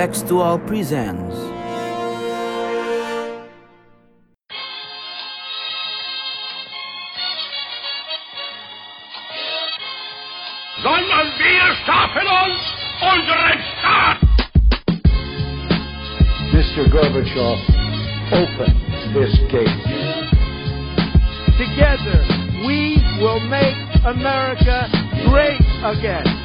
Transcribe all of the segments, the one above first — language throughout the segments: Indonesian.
Contextual presents. sondern wir schaffen uns unseren Staat. Mr. Gorbachev, open this gate. Together, we will make America great again.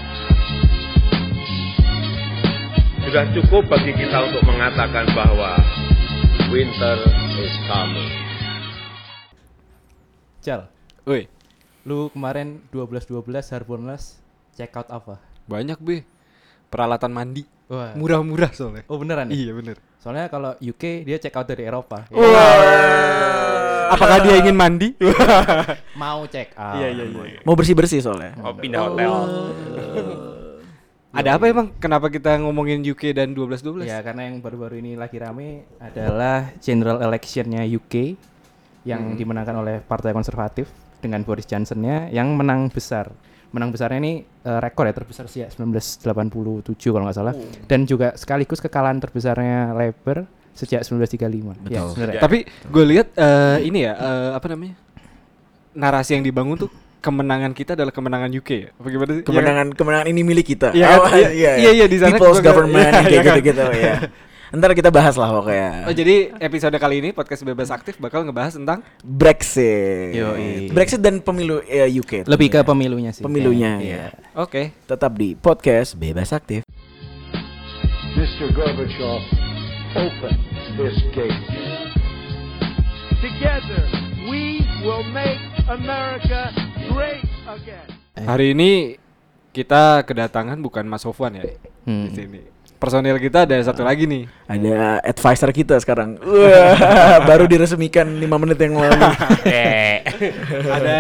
Sudah cukup bagi kita untuk mengatakan bahwa winter is coming. Cal, Woi, lu kemarin 12-12 Harbolnas check out apa? banyak be peralatan mandi. Wah. Murah-murah soalnya. Oh beneran ya? Iya bener. Soalnya kalau UK dia check out dari Eropa. Apakah dia ingin mandi? Mau check out. Iya, iya, iya. Mau bersih-bersih soalnya. Oh, pindah hotel. Ada apa emang? Kenapa kita ngomongin UK dan 12-12? Ya karena yang baru-baru ini lagi rame adalah general electionnya UK yang dimenangkan oleh Partai Konservatif dengan Boris Johnsonnya yang menang besar. Menang besarnya ini eh, rekor ya terbesar sih ya 1987 kalau nggak salah. Dan juga sekaligus kekalahan terbesarnya Labour sejak 1935. Ya, sebenarnya. Tapi gue lihat eh, ini ya eh, apa namanya? Narasi yang dibangun tuh kemenangan kita adalah kemenangan UK ya. Apa gimana sih? Kemenangan kemenangan ini milik kita. Iya, Oh, iya, iya, iya, di sana People's government iya, kayak iya, kan. gitu-gitu ya. Ntar kita bahas lah pokoknya. Oh, jadi episode kali ini podcast bebas aktif bakal ngebahas tentang Brexit. Yoi. Brexit dan pemilu eh, UK. Lebih ke tentunya. pemilunya sih. Pemilunya, Iya. ya. Oke. Tetap di podcast Bebas Aktif. Mr. Gorbachev, open this gate. Together, we will make America great again. Hari ini kita kedatangan bukan Mas Sofwan ya Hmm. di sini. Personil kita ada satu lagi nih. Ada advisor kita sekarang. Wah, baru diresmikan 5 menit yang lalu. ada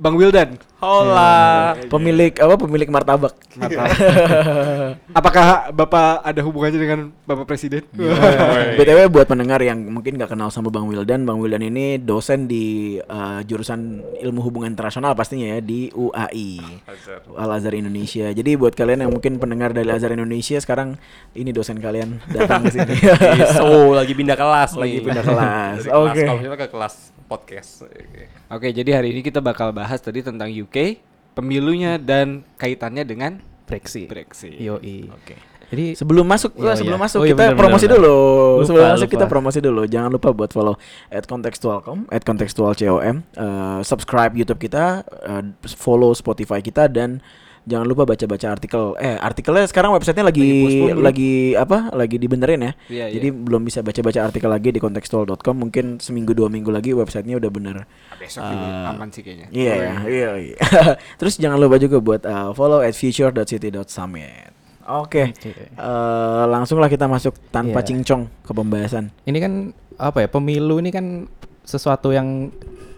Bang Wildan. Hola. Pemilik apa? Pemilik martabak. Apakah Bapak ada hubungannya dengan Bapak Presiden? BTW buat pendengar yang mungkin nggak kenal sama Bang Wildan, Bang Wildan ini dosen di eh, jurusan Ilmu Hubungan Internasional pastinya ya di UAI. Al Azhar Indonesia. Jadi buat kalian yang mungkin pendengar dari Al Azhar Indonesia sekarang ini dosen kalian datang ke sini. So, lagi pindah kelas Lagi nih. pindah kelas. Oke. kalau kita ke kelas podcast. Oke. Oke, jadi hari ini kita bakal bahas tadi tentang UK, pemilunya dan kaitannya dengan Brexit. Brexit. Yoi. Oke. Jadi Sebelum masuk, wah, sebelum iya. masuk Oh, iya, kita benar, promosi benar, dulu. Lupa, sebelum masuk lupa. kita promosi dulu. Jangan lupa buat follow at contextual.com, at contextual.com, eh, subscribe YouTube kita, eh, follow Spotify kita dan jangan lupa baca-baca artikel. Eh, artikelnya sekarang websitenya lagi lagi, dulu. apa? Lagi dibenerin ya. Iya, Jadi belum bisa baca-baca artikel lagi di contextual.com. Mungkin seminggu dua minggu lagi websitenya udah bener. Besok juga Eh, aman sih kayaknya. Iya, ya, iya, iya. Terus jangan lupa juga buat uh, follow at future.city.summit. Oke, Oke. eh, langsunglah kita masuk tanpa Iya. cincong ke pembahasan. ini kan apa ya pemilu ini kan sesuatu yang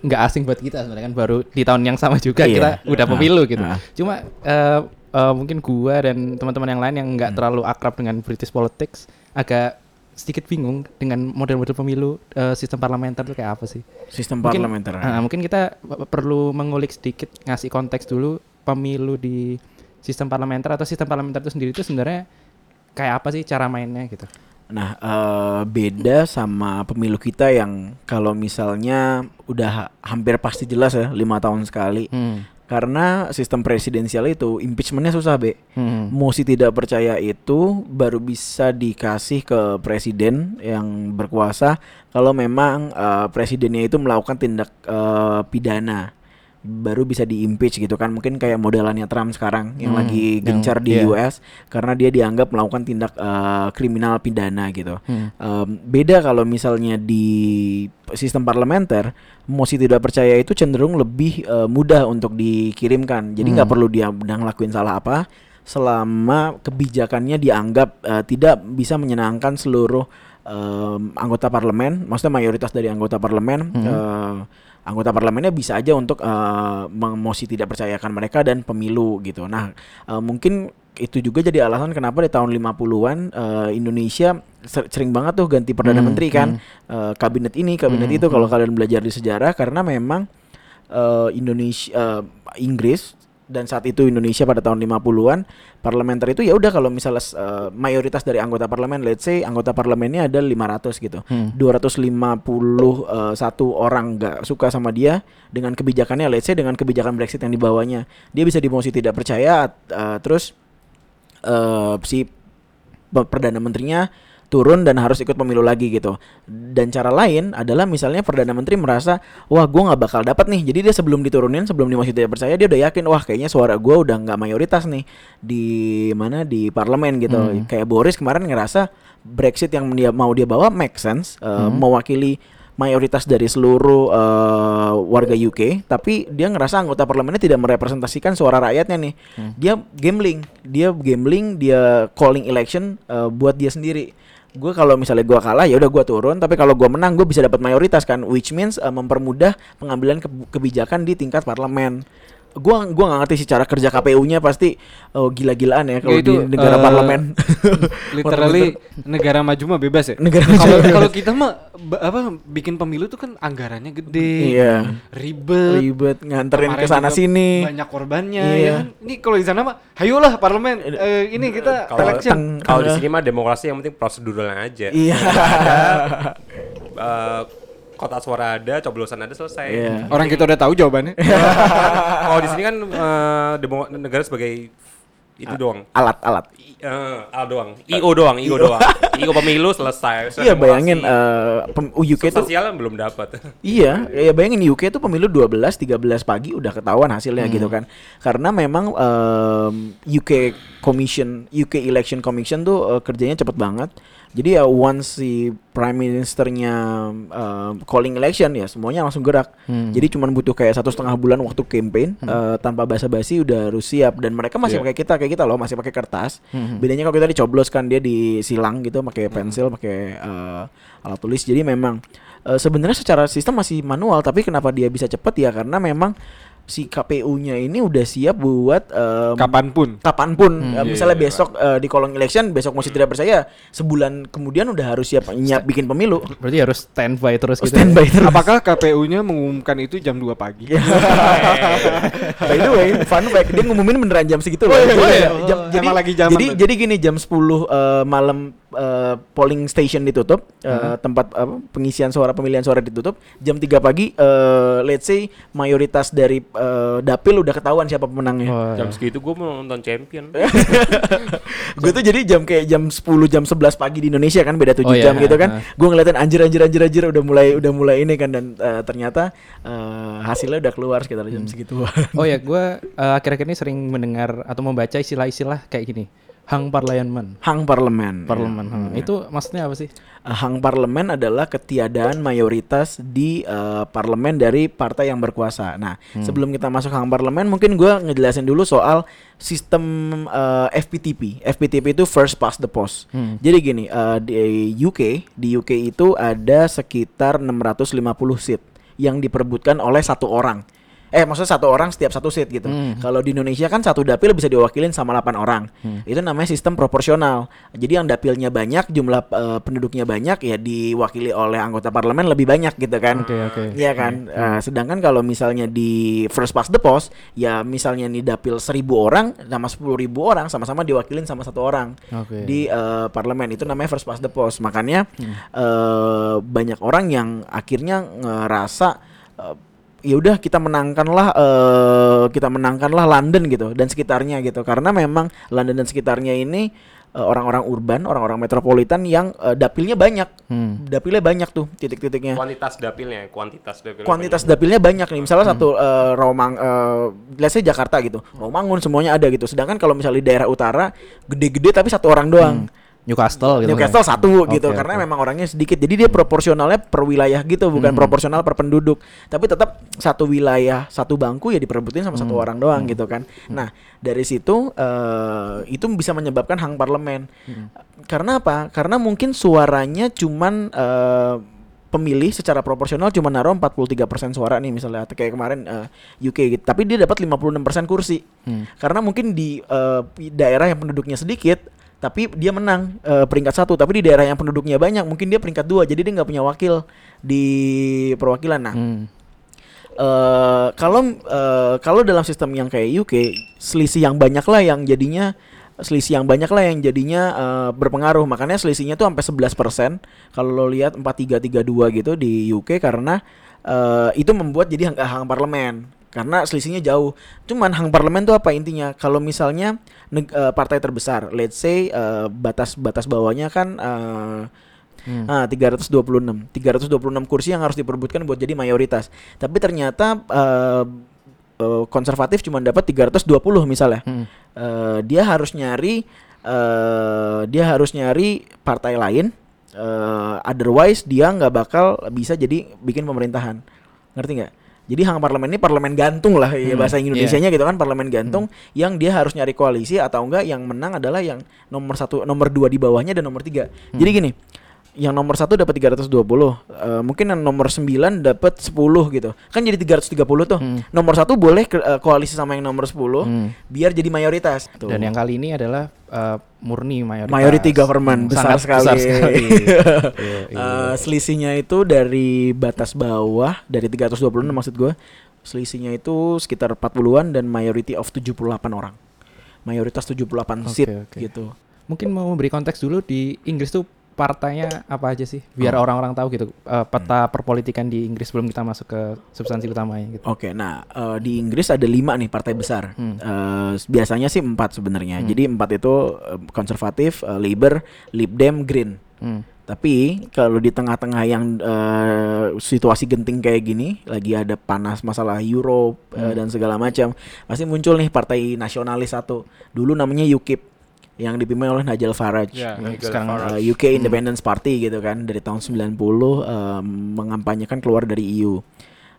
nggak asing buat kita sebenarnya kan baru di tahun yang sama juga Iya. kita udah Ah, pemilu gitu. ah. Cuma eh, eh, mungkin gua dan teman-teman yang lain yang Hmm. nggak terlalu akrab dengan British politics agak sedikit bingung dengan model-model pemilu eh, sistem parlementer itu kayak apa sih? Sistem Mungkin- parlementer. ah, mungkin kita perlu mengulik sedikit ngasih konteks dulu pemilu di sistem parlementer atau sistem parlementer itu sendiri itu sebenarnya kayak apa sih cara mainnya gitu. Nah, eh, beda sama pemilu kita yang kalau misalnya udah ha- hampir pasti jelas ya lima tahun sekali. Hmm. Karena sistem presidensial itu impeachmentnya susah be. Hmm. Mosi tidak percaya itu baru bisa dikasih ke presiden yang berkuasa kalau memang eh, presidennya itu melakukan tindak eh, pidana baru bisa diimpeach gitu kan mungkin kayak modelannya Trump sekarang yang Hmm, lagi yang- gencar di iya. US karena dia dianggap melakukan tindak eh, kriminal pidana gitu. Hmm. Em, beda kalau misalnya di sistem parlementer mosi tidak percaya itu cenderung lebih eh, mudah untuk dikirimkan. Jadi nggak Hmm. perlu dia udah ngelakuin salah apa selama kebijakannya dianggap eh, tidak bisa menyenangkan seluruh em, anggota parlemen, maksudnya mayoritas dari anggota parlemen Hmm. eh, anggota parlemennya bisa aja untuk eh, memosi tidak percayakan mereka dan pemilu gitu. Nah, eh, mungkin itu juga jadi alasan kenapa di tahun 50-an eh, Indonesia ser- sering banget tuh ganti perdana Hmm, menteri kan. Eh, kabinet ini, kabinet Hmm, itu kalau kalian belajar di sejarah karena memang eh, Indonesia eh, Inggris dan saat itu Indonesia pada tahun 50-an parlementer itu ya udah kalau misalnya eh, mayoritas dari anggota parlemen let's say anggota parlemennya ada 500 gitu. 251 orang nggak suka sama dia dengan kebijakannya let's say dengan kebijakan Brexit yang dibawanya. Dia bisa dimosi tidak percaya eh, terus eh, si pe- perdana menterinya turun dan harus ikut pemilu lagi gitu. Dan cara lain adalah misalnya perdana menteri merasa wah gue nggak bakal dapat nih. Jadi dia sebelum diturunin sebelum dimosi tidak percaya dia udah yakin wah kayaknya suara gue udah nggak mayoritas nih di mana di parlemen gitu. Kayak Boris kemarin ngerasa Brexit yang dia mau dia bawa make sense uh, mewakili mayoritas dari seluruh uh, warga UK, tapi dia ngerasa anggota parlemennya tidak merepresentasikan suara rakyatnya nih. Dia gambling, dia gambling, dia calling election uh, buat dia sendiri. Gue kalau misalnya gua kalah ya udah gua turun, tapi kalau gua menang gue bisa dapat mayoritas kan, which means uh, mempermudah pengambilan ke- kebijakan di tingkat parlemen. Gua gua nggak ngerti sih cara kerja KPU-nya pasti oh, gila-gilaan ya kalau Ya di negara eh, parlemen. Literally negara maju mah bebas ya. Negara kalau maju kalau kita mah apa bikin pemilu tuh kan anggarannya gede. Iya. Ribet. ribet nganterin ke sana sini. Banyak korbannya Iya. ya kan. Ini kalau di sana mah hayolah parlemen eh, ini kita Kalau election. Kalau di sini mah demokrasi yang penting proseduralnya aja. Iya. Eh, kotak suara ada, coblosan ada selesai. Iya. Orang kita udah tahu jawabannya. Kalau di sini kan eh, demo negara sebagai itu doang. Alat-alat. I, eh, ah, doang. IO doang, IO doang. IO pemilu selesai. Iya bayangin eh pem- UK Substansialnya belum dapat. Iya, ya bayangin UK tuh pemilu 12 13 pagi udah ketahuan hasilnya gitu kan. Karena memang em, UK Commission, UK Election Commission tuh eh, kerjanya cepet banget. Jadi ya once si prime ministernya em, calling election ya semuanya langsung gerak. Jadi cuman butuh kayak satu setengah bulan waktu campaign eh, tanpa basa-basi udah harus siap dan mereka masih Iya. pakai kita kayak kita loh masih pakai kertas. Bedanya kalau kita dicoblos kan dia disilang gitu pakai pensil, pakai eh, alat tulis. Jadi memang eh, sebenarnya secara sistem masih manual tapi kenapa dia bisa cepat ya karena memang si KPU-nya ini udah siap buat em, Kapan pun. kapan pun. Eh, misalnya iya, besok eh, di kolong election besok masih tidak percaya sebulan kemudian udah harus siap nyiap bikin pemilu. Berarti harus standby terus gitu. standby terus. Apakah KPU-nya mengumumkan itu jam 2 pagi? by the way fun fact dia ngumumin beneran jam segitu loh. Iya, Jadi, iya. jam, Oh, jadi lagi zaman jadi jadi gini jam 10 eh, malam eh, polling station ditutup eh, tempat apa pengisian suara pemilihan suara ditutup. Jam 3 pagi eh, let's say mayoritas dari eh, dapil udah ketahuan siapa pemenangnya Wah. Jam segitu gue mau nonton champion. gue tuh jadi jam kayak jam 10 jam 11 pagi di Indonesia kan beda 7 Oh, iya. jam gitu kan. Ah. Gue ngeliatin anjir anjir anjir anjir udah mulai udah mulai ini kan dan eh, ternyata eh, hasilnya udah keluar sekitar jam segitu. Oh ya, gue akhir-akhir ini sering mendengar atau membaca istilah-istilah kayak gini. Hang parlemen. Hang parlemen. Parlemen. Ya. hang. Itu maksudnya apa sih? Eh, Hang parlemen adalah ketiadaan mayoritas di eh, parlemen dari partai yang berkuasa. Nah, sebelum kita masuk hang parlemen, mungkin gue ngejelasin dulu soal sistem eh, FPTP. FPTP itu first past the post. Jadi gini, eh, di UK, di UK itu ada sekitar 650 seat yang diperebutkan oleh satu orang. Eh maksudnya satu orang setiap satu seat gitu. Kalau di Indonesia kan satu dapil bisa diwakilin sama 8 orang. Itu namanya sistem proporsional. Jadi yang dapilnya banyak, jumlah eh, penduduknya banyak ya diwakili oleh anggota parlemen lebih banyak gitu kan. Oke, oke. Iya kan. Eh, sedangkan kalau misalnya di first past the post ya misalnya nih dapil 1000 orang sama 10.000 orang sama-sama diwakilin sama satu orang Oke. di eh, parlemen itu namanya first past the post. Makanya eh, banyak orang yang akhirnya ngerasa ya udah kita menangkanlah eh, kita menangkanlah London gitu dan sekitarnya gitu karena memang London dan sekitarnya ini eh, orang-orang urban, orang-orang metropolitan yang eh, dapilnya banyak. Hmm. Dapilnya banyak tuh titik-titiknya. Kuantitas dapilnya, kuantitas dapilnya. Kuantitas dapilnya banyak nih. Misalnya satu eh, Romang eh let's say Jakarta gitu. Romangun semuanya ada gitu. Sedangkan kalau misalnya di daerah utara gede-gede tapi satu orang doang. Newcastle gitu. Newcastle kan? satu Oke, gitu oke. karena memang orangnya sedikit jadi dia proporsionalnya per wilayah gitu bukan proporsional per penduduk tapi tetap satu wilayah satu bangku ya diperebutin sama satu orang doang gitu kan nah dari situ eh, itu bisa menyebabkan hang parlemen karena apa karena mungkin suaranya cuman eh, pemilih secara proporsional cuma naruh 43% suara nih misalnya atau kayak kemarin eh, UK gitu. Tapi dia dapat 56% kursi. Karena mungkin di eh, daerah yang penduduknya sedikit tapi dia menang eh, peringkat satu. Tapi di daerah yang penduduknya banyak mungkin dia peringkat dua. Jadi dia nggak punya wakil di perwakilan. Nah Hmm. eh kalau eh, kalau dalam sistem yang kayak UK selisih yang banyak lah yang jadinya selisih yang banyak lah yang jadinya eh, berpengaruh. Makanya selisihnya tuh sampai 11% kalau lo lihat 4332 gitu di UK karena eh, itu membuat jadi hang, hang parlemen karena selisihnya jauh. Cuman hang parlemen tuh apa intinya? Kalau misalnya eh, partai terbesar, let's say eh, batas batas bawahnya kan eh, Hmm. Ah, 326. 326 kursi yang harus diperebutkan buat jadi mayoritas. Tapi ternyata eh, eh, konservatif cuma dapat 320 misalnya. Hmm. Eh, dia harus nyari eh dia harus nyari partai lain. eh, otherwise dia nggak bakal bisa jadi bikin pemerintahan. Ngerti nggak? Jadi hang parlemen ini parlemen gantung lah ya Hmm, bahasa iya. Indonesianya gitu kan parlemen gantung yang dia harus nyari koalisi atau enggak yang menang adalah yang nomor satu nomor dua di bawahnya dan nomor tiga. Jadi gini, yang nomor satu dapat 320, eh, mungkin yang nomor 9 dapat 10 gitu. Kan jadi 330 tuh. Hmm. Nomor satu boleh ke- eh, koalisi sama yang nomor 10 Hmm. biar jadi mayoritas. Tuh. Dan yang kali ini adalah eh, murni mayoritas. Majority government Hmm, besar sangat sekali. Besar sekali. Eh, selisihnya itu dari batas bawah dari 326 maksud gue. Selisihnya itu sekitar 40-an dan majority of 78 orang. Mayoritas 78 Oke, seat oke. gitu. Mungkin mau memberi konteks dulu di Inggris tuh partainya apa aja sih? Biar Oh. orang-orang tahu gitu eh, peta perpolitikan di Inggris sebelum kita masuk ke substansi utamanya gitu. Oke, nah eh, di Inggris ada lima nih partai besar. Hmm. Eh, biasanya sih empat sebenarnya. Jadi empat itu konservatif, eh, Labour, Lib Dem, Green. Hmm. Tapi kalau di tengah-tengah yang eh, situasi genting kayak gini, lagi ada panas masalah Europe eh, dan segala macam, pasti muncul nih partai nasionalis satu. Dulu namanya UKIP yang dipimpin oleh Nigel Farage. Ya, Hmm, Nigel sekarang, Farage. Uh, UK Independence Party gitu kan dari tahun 90 um, mengampanyekan keluar dari EU.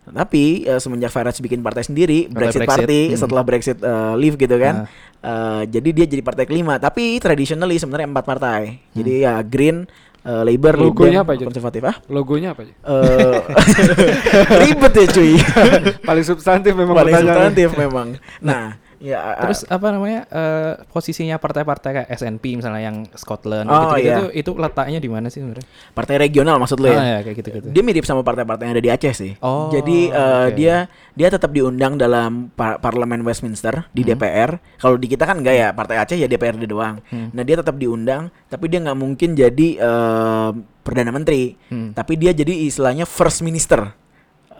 Tapi uh, semenjak Farage bikin partai sendiri, Brexit, Brexit, Party hmm. setelah Brexit uh, leave gitu kan. uh, jadi dia jadi partai kelima, tapi traditionally sebenarnya empat partai. Jadi ya Green, uh, Labour, Lib Logonya apa aja? konservatif ah. Logonya apa aja? Uh, ribet ya cuy. Paling substantif memang Paling substantif memang. Nah, ya Terus apa namanya eh, posisinya partai-partai kayak SNP misalnya yang Scotland Oh, gitu, iya. itu itu letaknya di mana sih sebenarnya? partai regional maksud lo ya? Ah, ya kayak gitu-gitu. Dia mirip sama partai-partai yang ada di Aceh sih. Oh, Jadi eh, oke. dia dia tetap diundang dalam par- parlemen Westminster di Hmm. DPR. Kalau di kita kan enggak ya, partai Aceh ya DPRD doang. Hmm. Nah, dia tetap diundang, tapi dia nggak mungkin jadi eh, perdana menteri. Hmm. Tapi dia jadi istilahnya first minister.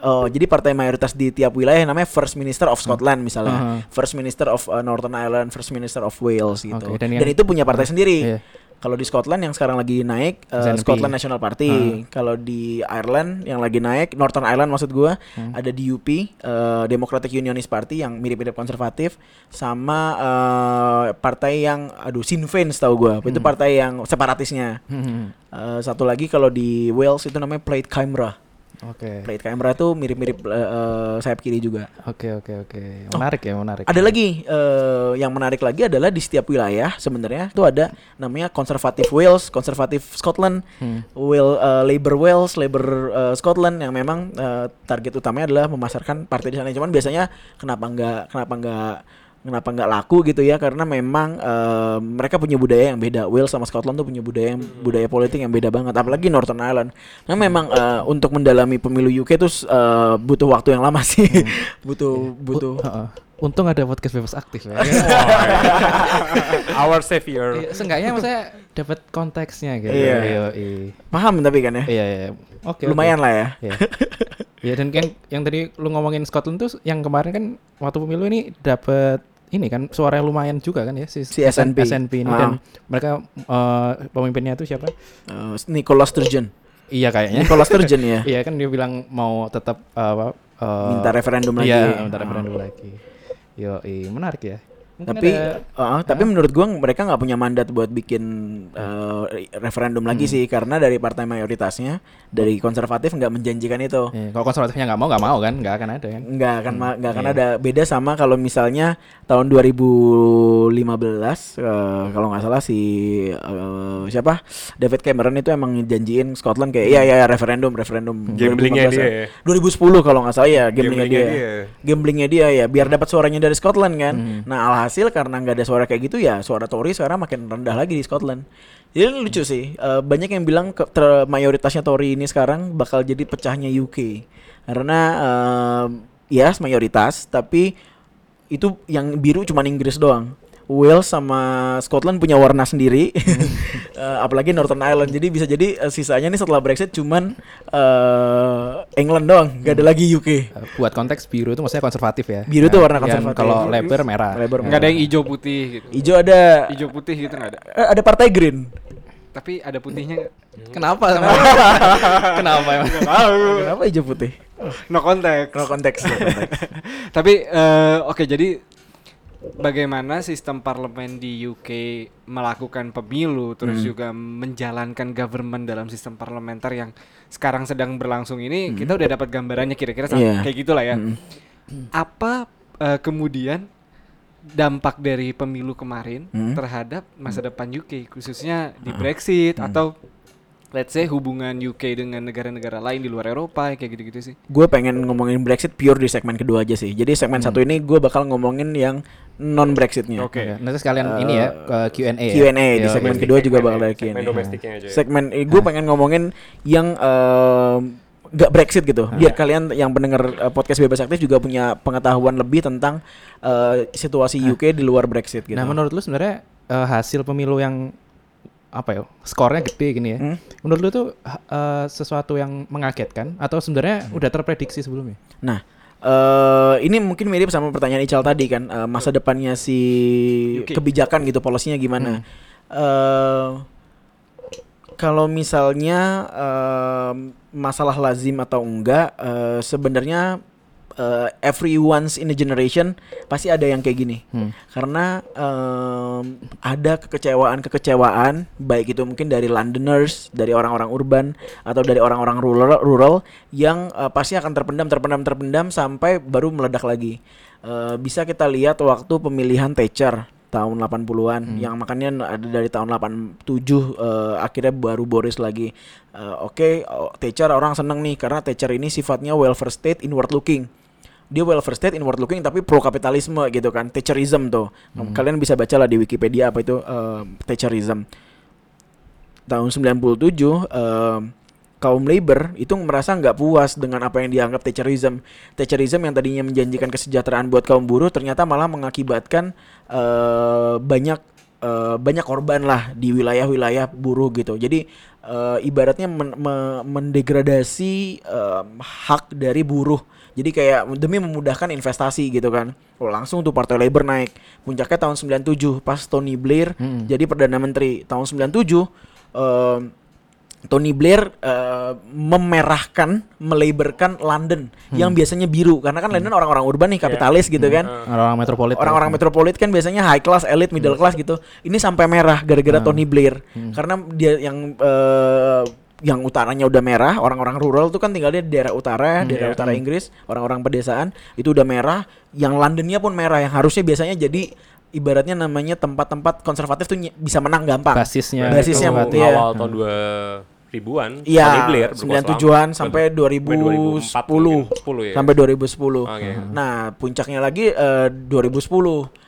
Oh, jadi partai mayoritas di tiap wilayah namanya First Minister of Scotland misalnya, Aha. First Minister of uh, Northern Ireland, First Minister of Wales gitu. Oke, dan dan, yang- itu punya partai sendiri. Iya. Kalau di Scotland yang sekarang lagi naik uh. Scotland National Party. Kalau di Ireland yang lagi naik Northern Ireland maksud gua Hmm. ada DUP uh, Democratic Unionist Party yang mirip-mirip konservatif sama uh, partai yang aduh Sinn Féin tahu gua. Itu partai yang separatisnya. Hmm. Uh, satu lagi kalau di Wales itu namanya Plaid Cymru. Oke. Plaid Cymru itu mirip-mirip uh, uh, sayap kiri juga. Oke oke oke. Menarik ya, menarik. Ada lagi eh, yang menarik lagi adalah di setiap wilayah sebenarnya itu ada namanya konservatif Wales, konservatif Scotland, Hmm. Will eh, Labour Wales, Labour eh, Scotland yang memang eh, target utamanya adalah memasarkan partai di sana. Cuman biasanya kenapa nggak kenapa nggak kenapa nggak laku gitu ya karena memang eh, mereka punya budaya yang beda. Wales sama Scotland tuh punya budaya yang budaya politik yang beda banget. Apalagi Northern Ireland. Nah memang eh, untuk mendalami pemilu UK tuh eh, butuh waktu yang lama sih. butuh butuh Heeh. Untung ada podcast bebas aktif ya. Our savior. Iya, Seenggaknya maksudnya dapat konteksnya gitu. Iya. Iya, iya. paham tapi kan ya. Iya, iya. Oke. Lumayan lah ya. Iya. Iya, dan yang yang tadi lu ngomongin Scotland tuh yang kemarin kan waktu pemilu ini dapat ini kan suara yang lumayan juga kan ya si, Si SNP. SNP ini Ah. dan mereka eh, pemimpinnya tuh siapa? Eh, Nicola Sturgeon. Iya kayaknya. Nicola Sturgeon ya. Iya kan dia bilang mau tetap apa eh, Minta referendum lagi. Iya, minta Ah. referendum lagi. Yo, menarik ya. Mungkin Tapi ada- uh, tapi menurut gua mereka nggak punya mandat buat bikin uh, re- referendum lagi sih karena dari partai mayoritasnya dari konservatif nggak menjanjikan itu. Iya, kalau konservatifnya nggak mau nggak mau kan, nggak akan ada kan. nggak akan nggak akan Iya. ada beda sama kalau misalnya tahun 2015 eh, kalau nggak salah si eh, siapa David Cameron itu emang janjiin Scotland kayak iya iya referendum referendum Gamblingnya 2015 dia ya. 2010 kalau nggak salah ya gamblingnya Gamblingnya dia. dia. gamblingnya dia ya biar dapat suaranya dari Scotland kan Hmm. nah berhasil karena nggak ada suara kayak gitu ya suara Tory sekarang makin rendah lagi di Scotland. Jadi ini lucu sih. Eh, banyak yang bilang ke, ter- mayoritasnya Tory ini sekarang bakal jadi pecahnya UK karena eh, ya mayoritas tapi itu yang biru cuma Inggris doang. Wales sama Scotland punya warna sendiri, Eh, apalagi Northern Ireland. Jadi bisa jadi eh, sisanya nih setelah Brexit cuman eh, England doang, gak ada lagi UK. Eh, buat konteks biru itu maksudnya konservatif ya. Biru itu Nah, warna yang konservatif. Kalau Labour merah. Labour Nggak ada yang hijau putih gitu. Hijau ada Hijau putih gitu nggak ada. eh, ada Partai Green. Tapi ada putihnya? Kenapa? Kenapa emang? Kenapa hijau putih? No konteks. No konteks, no. Tapi eh, oke jadi bagaimana sistem parlemen di UK melakukan pemilu terus Hmm. juga menjalankan government dalam sistem parlementer yang sekarang sedang berlangsung ini Hmm. kita udah dapat gambarannya kira-kira Iya. kayak gitulah ya. Mm. Apa eh, kemudian dampak dari pemilu kemarin Hmm. terhadap masa depan UK khususnya di Brexit Hmm. atau let's say hubungan UK dengan negara-negara lain di luar Eropa kayak gitu-gitu sih. Gue pengen ngomongin Brexit pure di segmen kedua aja sih. Jadi segmen satu ini gue bakal ngomongin yang non Brexitnya. Oke. Ya, nanti sekalian Eh, ini ya ke Q&A. ya. Q&A di Yo, segmen kedua juga bakal ada Segmen Q&A. domestiknya aja. ya. Segmen gue pengen ngomongin yang em, nggak Brexit gitu. Biar kalian yang pendengar eh, podcast bebas aktif juga punya pengetahuan lebih tentang eh, situasi UK di luar Brexit gitu. Nah, menurut lu sebenarnya eh, hasil pemilu yang apa ya? Skornya gede gini ya. Hmm? Menurut lu tuh eh, sesuatu yang mengagetkan atau sebenarnya udah terprediksi sebelumnya? Nah, eh ini mungkin mirip sama pertanyaan Ical tadi kan, eh, masa depannya si UK. kebijakan gitu, polisinya gimana? Eh kalau misalnya em, masalah lazim atau enggak, eh, sebenarnya eh, everyone's in a generation pasti ada yang kayak gini, Hmm. karena em, ada kekecewaan-kekecewaan, baik itu mungkin dari Londoners, dari orang-orang urban atau dari orang-orang rural, rural yang eh, pasti akan terpendam, terpendam, terpendam sampai baru meledak lagi. Eh, bisa kita lihat waktu pemilihan Thatcher tahun 80-an yang makanya ada dari tahun 87 eh, akhirnya baru Boris lagi. Eh, Oke, oh, Thatcher orang seneng nih karena Thatcher ini sifatnya welfare state inward looking. Dia welfare state inward looking tapi pro kapitalisme gitu kan. Thatcherism tuh. Kalian bisa baca lah di Wikipedia apa itu eh, Thatcherism. Tahun 97 eh, kaum labor itu merasa nggak puas dengan apa yang dianggap Thatcherism. Thatcherism yang tadinya menjanjikan kesejahteraan buat kaum buruh ternyata malah mengakibatkan eh, banyak eh, banyak korban lah di wilayah-wilayah buruh gitu. Jadi eh, ibaratnya men- me- mendegradasi em, hak dari buruh. Jadi kayak demi memudahkan investasi gitu kan. Oh, langsung tuh Partai Labor naik. Puncaknya tahun 97 pas Tony Blair Mm-mm. jadi perdana menteri. Tahun 97 em, Tony Blair eh, memerahkan, melaborkan London yang biasanya biru karena kan London orang-orang urban nih kapitalis gitu kan. Orang-orang metropolit. Orang-orang metropolit kan biasanya high class, elite, middle class gitu. Ini sampai merah gara-gara Tony Blair. Karena dia yang eh, yang utaranya udah merah, orang-orang rural tuh kan tinggalnya di daerah utara, daerah utara Inggris, orang-orang pedesaan itu udah merah. Yang Londonnya pun merah, yang harusnya biasanya jadi ibaratnya namanya tempat-tempat konservatif tuh bisa menang gampang. Basisnya. Basisnya itu, berarti ya. awal tahun 2000-an Iya, Tony Blair berkuasa 97-an lama. sampai 2010. 2004 mungkin, 10 ya. Sampai 2010. Oke. Nah, puncaknya lagi eh, 2010.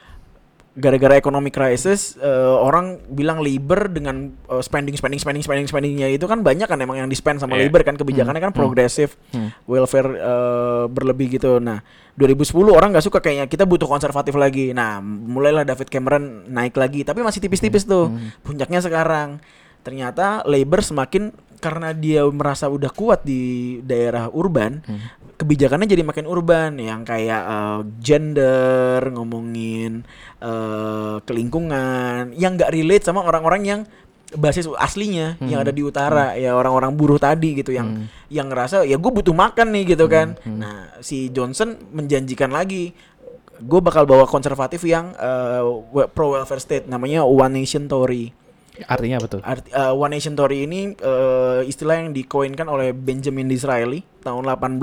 Gara-gara ekonomi krisis eh, orang bilang labor dengan eh, spending spending spending spending spendingnya itu kan banyak kan emang yang di spend sama Iya. labor kan kebijakannya kan progresif welfare eh, berlebih gitu. Nah 2010 orang nggak suka kayaknya kita butuh konservatif lagi. Nah mulailah David Cameron naik lagi tapi masih tipis-tipis tuh puncaknya sekarang. Ternyata labor semakin karena dia merasa udah kuat di daerah urban kebijakannya jadi makin urban yang kayak eh, gender ngomongin eh, kelingkungan yang nggak relate sama orang-orang yang basis aslinya yang ada di utara ya orang-orang buruh tadi gitu yang yang ngerasa ya gue butuh makan nih gitu kan. nah si Johnson menjanjikan lagi gue bakal bawa konservatif yang eh, we- pro welfare state namanya One Nation Tory Artinya tuh? Arti, eh, One Nation Tory ini eh, istilah yang dikoinkan oleh Benjamin Disraeli tahun 18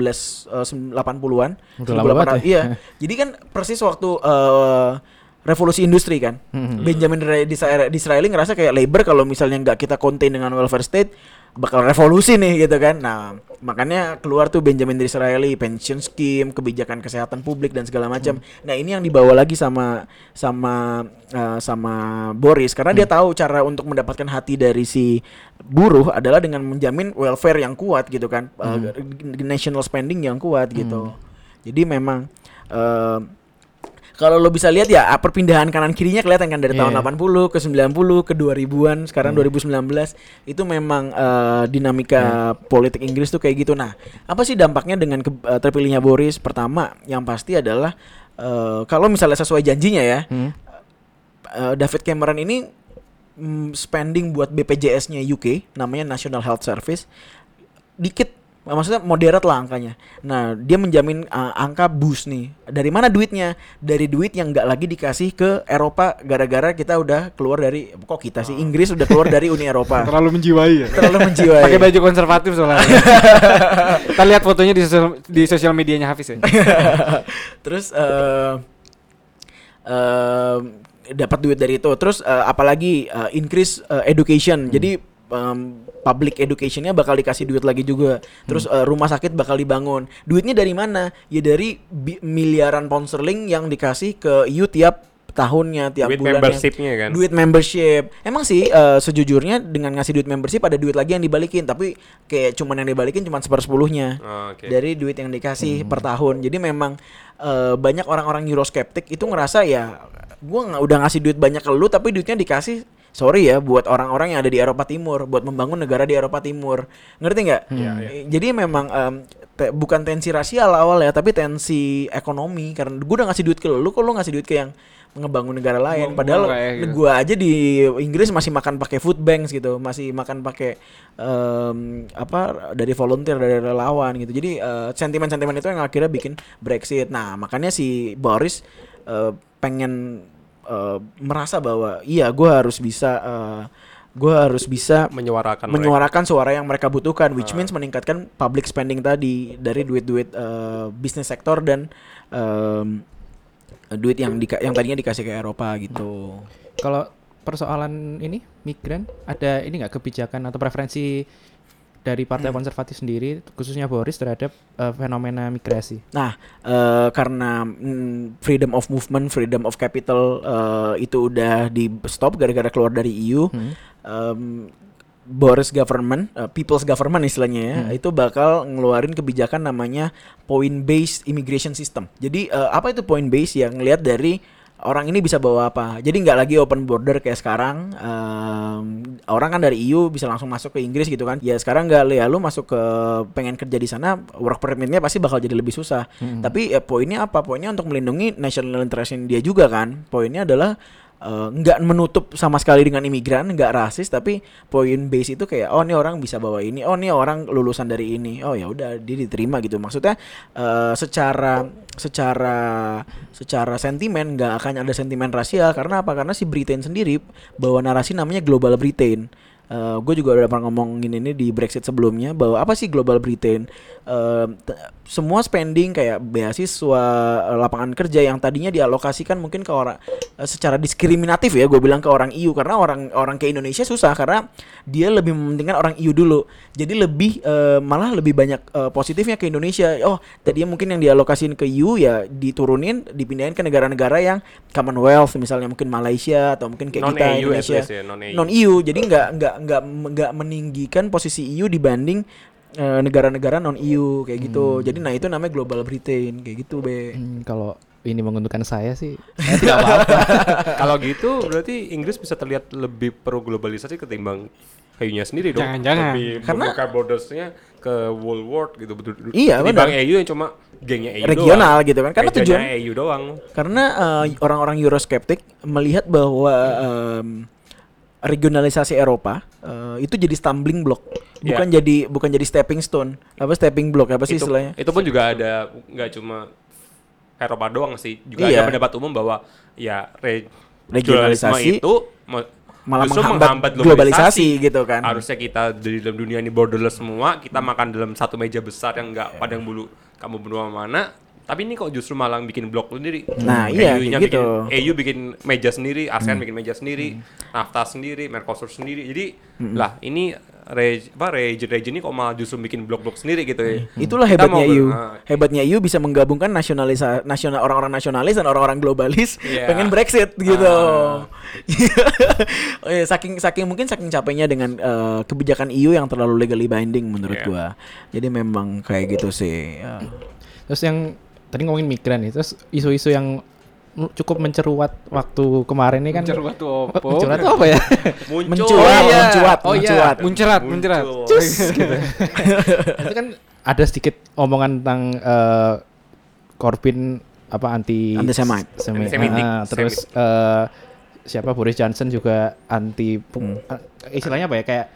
eh, sem- 80-an. Udah lama banget 1800 ya. Iya. Jadi kan persis waktu eh, revolusi industri kan. Mhm. Benjamin Ra- Disra- Disraeli ngerasa kayak labor kalau misalnya nggak kita contain dengan welfare state bakal revolusi nih gitu kan. Nah, makanya keluar tuh Benjamin Disraeli pension scheme, kebijakan kesehatan publik dan segala macam. Nah, ini yang dibawa lagi sama sama eh, sama Boris karena dia tahu cara untuk mendapatkan hati dari si buruh adalah dengan menjamin welfare yang kuat gitu kan. Eh, national spending yang kuat gitu. Jadi memang eh, kalau lo bisa lihat ya ah, perpindahan kanan kirinya kelihatan kan dari Iya, tahun iya. 80 ke 90 ke 2000-an sekarang 2019 itu memang eh, dinamika politik Inggris tuh kayak gitu. Nah, apa sih dampaknya dengan ke- eh, terpilihnya Boris? Pertama, yang pasti adalah eh, kalau misalnya sesuai janjinya ya, Hmm. eh, David Cameron ini mm, spending buat BPJS-nya UK namanya National Health Service dikit maksudnya moderat lah angkanya. Nah, dia menjamin uh, angka boost nih. Dari mana duitnya? Dari duit yang nggak lagi dikasih ke Eropa gara-gara kita udah keluar dari kok kita sih Inggris udah keluar dari Uni Eropa. Terlalu menjiwai ya. Terlalu menjiwai. Pakai baju konservatif soalnya. Kita lihat fotonya di sosial di sosial medianya Hafiz ya. Terus eh eh, dapat duit dari itu. Terus eh, apalagi eh, increase eh, education. Jadi em, public educationnya bakal dikasih duit lagi juga. Terus eh, rumah sakit bakal dibangun. Duitnya dari mana? Ya dari miliaran pound sterling yang dikasih ke EU tiap tahunnya, tiap Duit bulannya. membershipnya kan. Duit membership. Emang sih eh, sejujurnya dengan ngasih duit membership ada duit lagi yang dibalikin, tapi kayak cuman yang dibalikin cuman sepersepuluhnya Oh, Oke. dari duit yang dikasih per tahun. Jadi memang eh, banyak orang-orang Euroskeptik itu ngerasa ya gua nggak udah ngasih duit banyak ke lu tapi duitnya dikasih sorry ya buat orang-orang yang ada di Eropa Timur buat membangun negara di Eropa Timur. Ngerti nggak? Eh, Jadi memang em, te- bukan tensi rasial awal ya tapi tensi ekonomi karena gua udah ngasih duit ke lu kok lu ngasih duit ke yang ngebangun negara lain Buang-buang padahal gitu. gua aja di Inggris masih makan pakai food banks gitu masih makan pakai em, apa dari volunteer dari relawan gitu jadi eh, sentimen-sentimen itu yang akhirnya bikin Brexit nah makanya si Boris eh, pengen eh, merasa bahwa iya gua harus bisa eh, gua harus bisa menyuarakan mereka. menyuarakan suara yang mereka butuhkan which means meningkatkan public spending tadi dari duit-duit eh, bisnis sektor dan em, duit yang dika- yang tadinya dikasih ke Eropa gitu. Kalau persoalan ini migran ada ini nggak kebijakan atau preferensi dari partai Hmm. konservatif sendiri khususnya Boris terhadap eh, fenomena migrasi. Nah, eh, karena mm, freedom of movement, freedom of capital eh, itu udah di stop gara-gara keluar dari EU, Hmm. em, Boris government, eh, people's government istilahnya ya, itu bakal ngeluarin kebijakan namanya point based immigration system. Jadi eh, apa itu point based yang ngelihat dari orang ini bisa bawa apa. Jadi nggak lagi open border kayak sekarang. em, orang kan dari EU bisa langsung masuk ke Inggris gitu kan. Ya sekarang nggak ya lu masuk ke pengen kerja di sana work permitnya pasti bakal jadi lebih susah. Tapi ya, poinnya apa? Poinnya untuk melindungi national interest dia juga kan. Poinnya adalah eh, nggak menutup sama sekali dengan imigran, nggak rasis, tapi poin base itu kayak oh ini orang bisa bawa ini, oh ini orang lulusan dari ini, oh ya udah dia diterima gitu. Maksudnya eh, secara secara secara sentimen nggak akan ada sentimen rasial karena apa? Karena si Britain sendiri bawa narasi namanya Global Britain. Gue juga udah pernah ngomongin ini di Brexit sebelumnya bahwa apa sih Global Britain? Eh, t- semua spending kayak beasiswa, eh, lapangan kerja yang tadinya dialokasikan mungkin ke orang eh, secara diskriminatif ya gue bilang ke orang EU karena orang orang ke Indonesia susah karena dia lebih mementingkan orang EU dulu. Jadi lebih eh, malah lebih banyak eh, positifnya ke Indonesia. Oh, tadinya mungkin yang dialokasiin ke EU ya diturunin dipindahin ke negara-negara yang Commonwealth misalnya mungkin Malaysia atau mungkin kayak Non kita EU Indonesia ya, non EU. non EU jadi nggak nggak nggak nggak meninggikan posisi EU dibanding eh, negara-negara non EU kayak gitu jadi nah itu namanya global Britain kayak gitu be Hmm, kalau ini menguntungkan saya sih, saya tidak apa-apa. Kalau gitu berarti Inggris bisa terlihat lebih pro globalisasi ketimbang kayunya sendiri dong. Jangan-jangan. Lebih Karena- membuka bordersnya ke world world gitu betul. Iya, Ketimbang benar. EU yang cuma gengnya EU Regional doang. gitu kan. Karena Mejanya tujuan- EU doang. karena eh, orang-orang Euroskeptik melihat bahwa em, regionalisasi Eropa eh, itu jadi stumbling block Iya. bukan jadi bukan jadi stepping stone apa stepping block apa sih itu, istilahnya itu pun juga ada nggak cuma Eropa doang sih, juga Iya. ada pendapat umum bahwa ya re- Regionalisasi itu malah justru menghambat menghambat globalisasi gitu kan. Harusnya kita di dalam dunia ini borderless semua, kita makan dalam satu meja besar yang nggak pada bulu kamu benua mana, Tapi ini kok justru malah bikin blok sendiri. Nah, iya, EU-nya gitu. bikin, EU bikin meja sendiri, ASEAN bikin meja sendiri, NAFTA sendiri, Mercosur sendiri. Jadi lah ini reg, apa region region ini kok malah justru bikin blok-blok sendiri gitu ya. Itulah Kita hebatnya EU. ah, Hebatnya EU bisa menggabungkan nasionalis nasional orang-orang nasionalis dan orang-orang globalis Iya. pengen Brexit gitu. Eh, saking saking mungkin saking capeknya dengan eh, kebijakan EU yang terlalu legally binding menurut Iya. gua. Jadi memang kayak gitu sih. Ya. Terus yang tadi ngomongin migran nih, terus isu-isu yang cukup menceruat waktu kemarin ini kan Menceruat tuh Oh, opo? menceruat tuh apa ya? muncul. Mencuat, Oh, iya. mencuat, Oh, iya. mencuat. Muncerat, muncerat. Cus gitu. itu kan ada sedikit omongan tentang eh, Corbyn apa anti Anti-Semite. semi- Antisemitik. Ah, terus eh, siapa Boris Johnson juga anti Hmm. eh, istilahnya apa ya kayak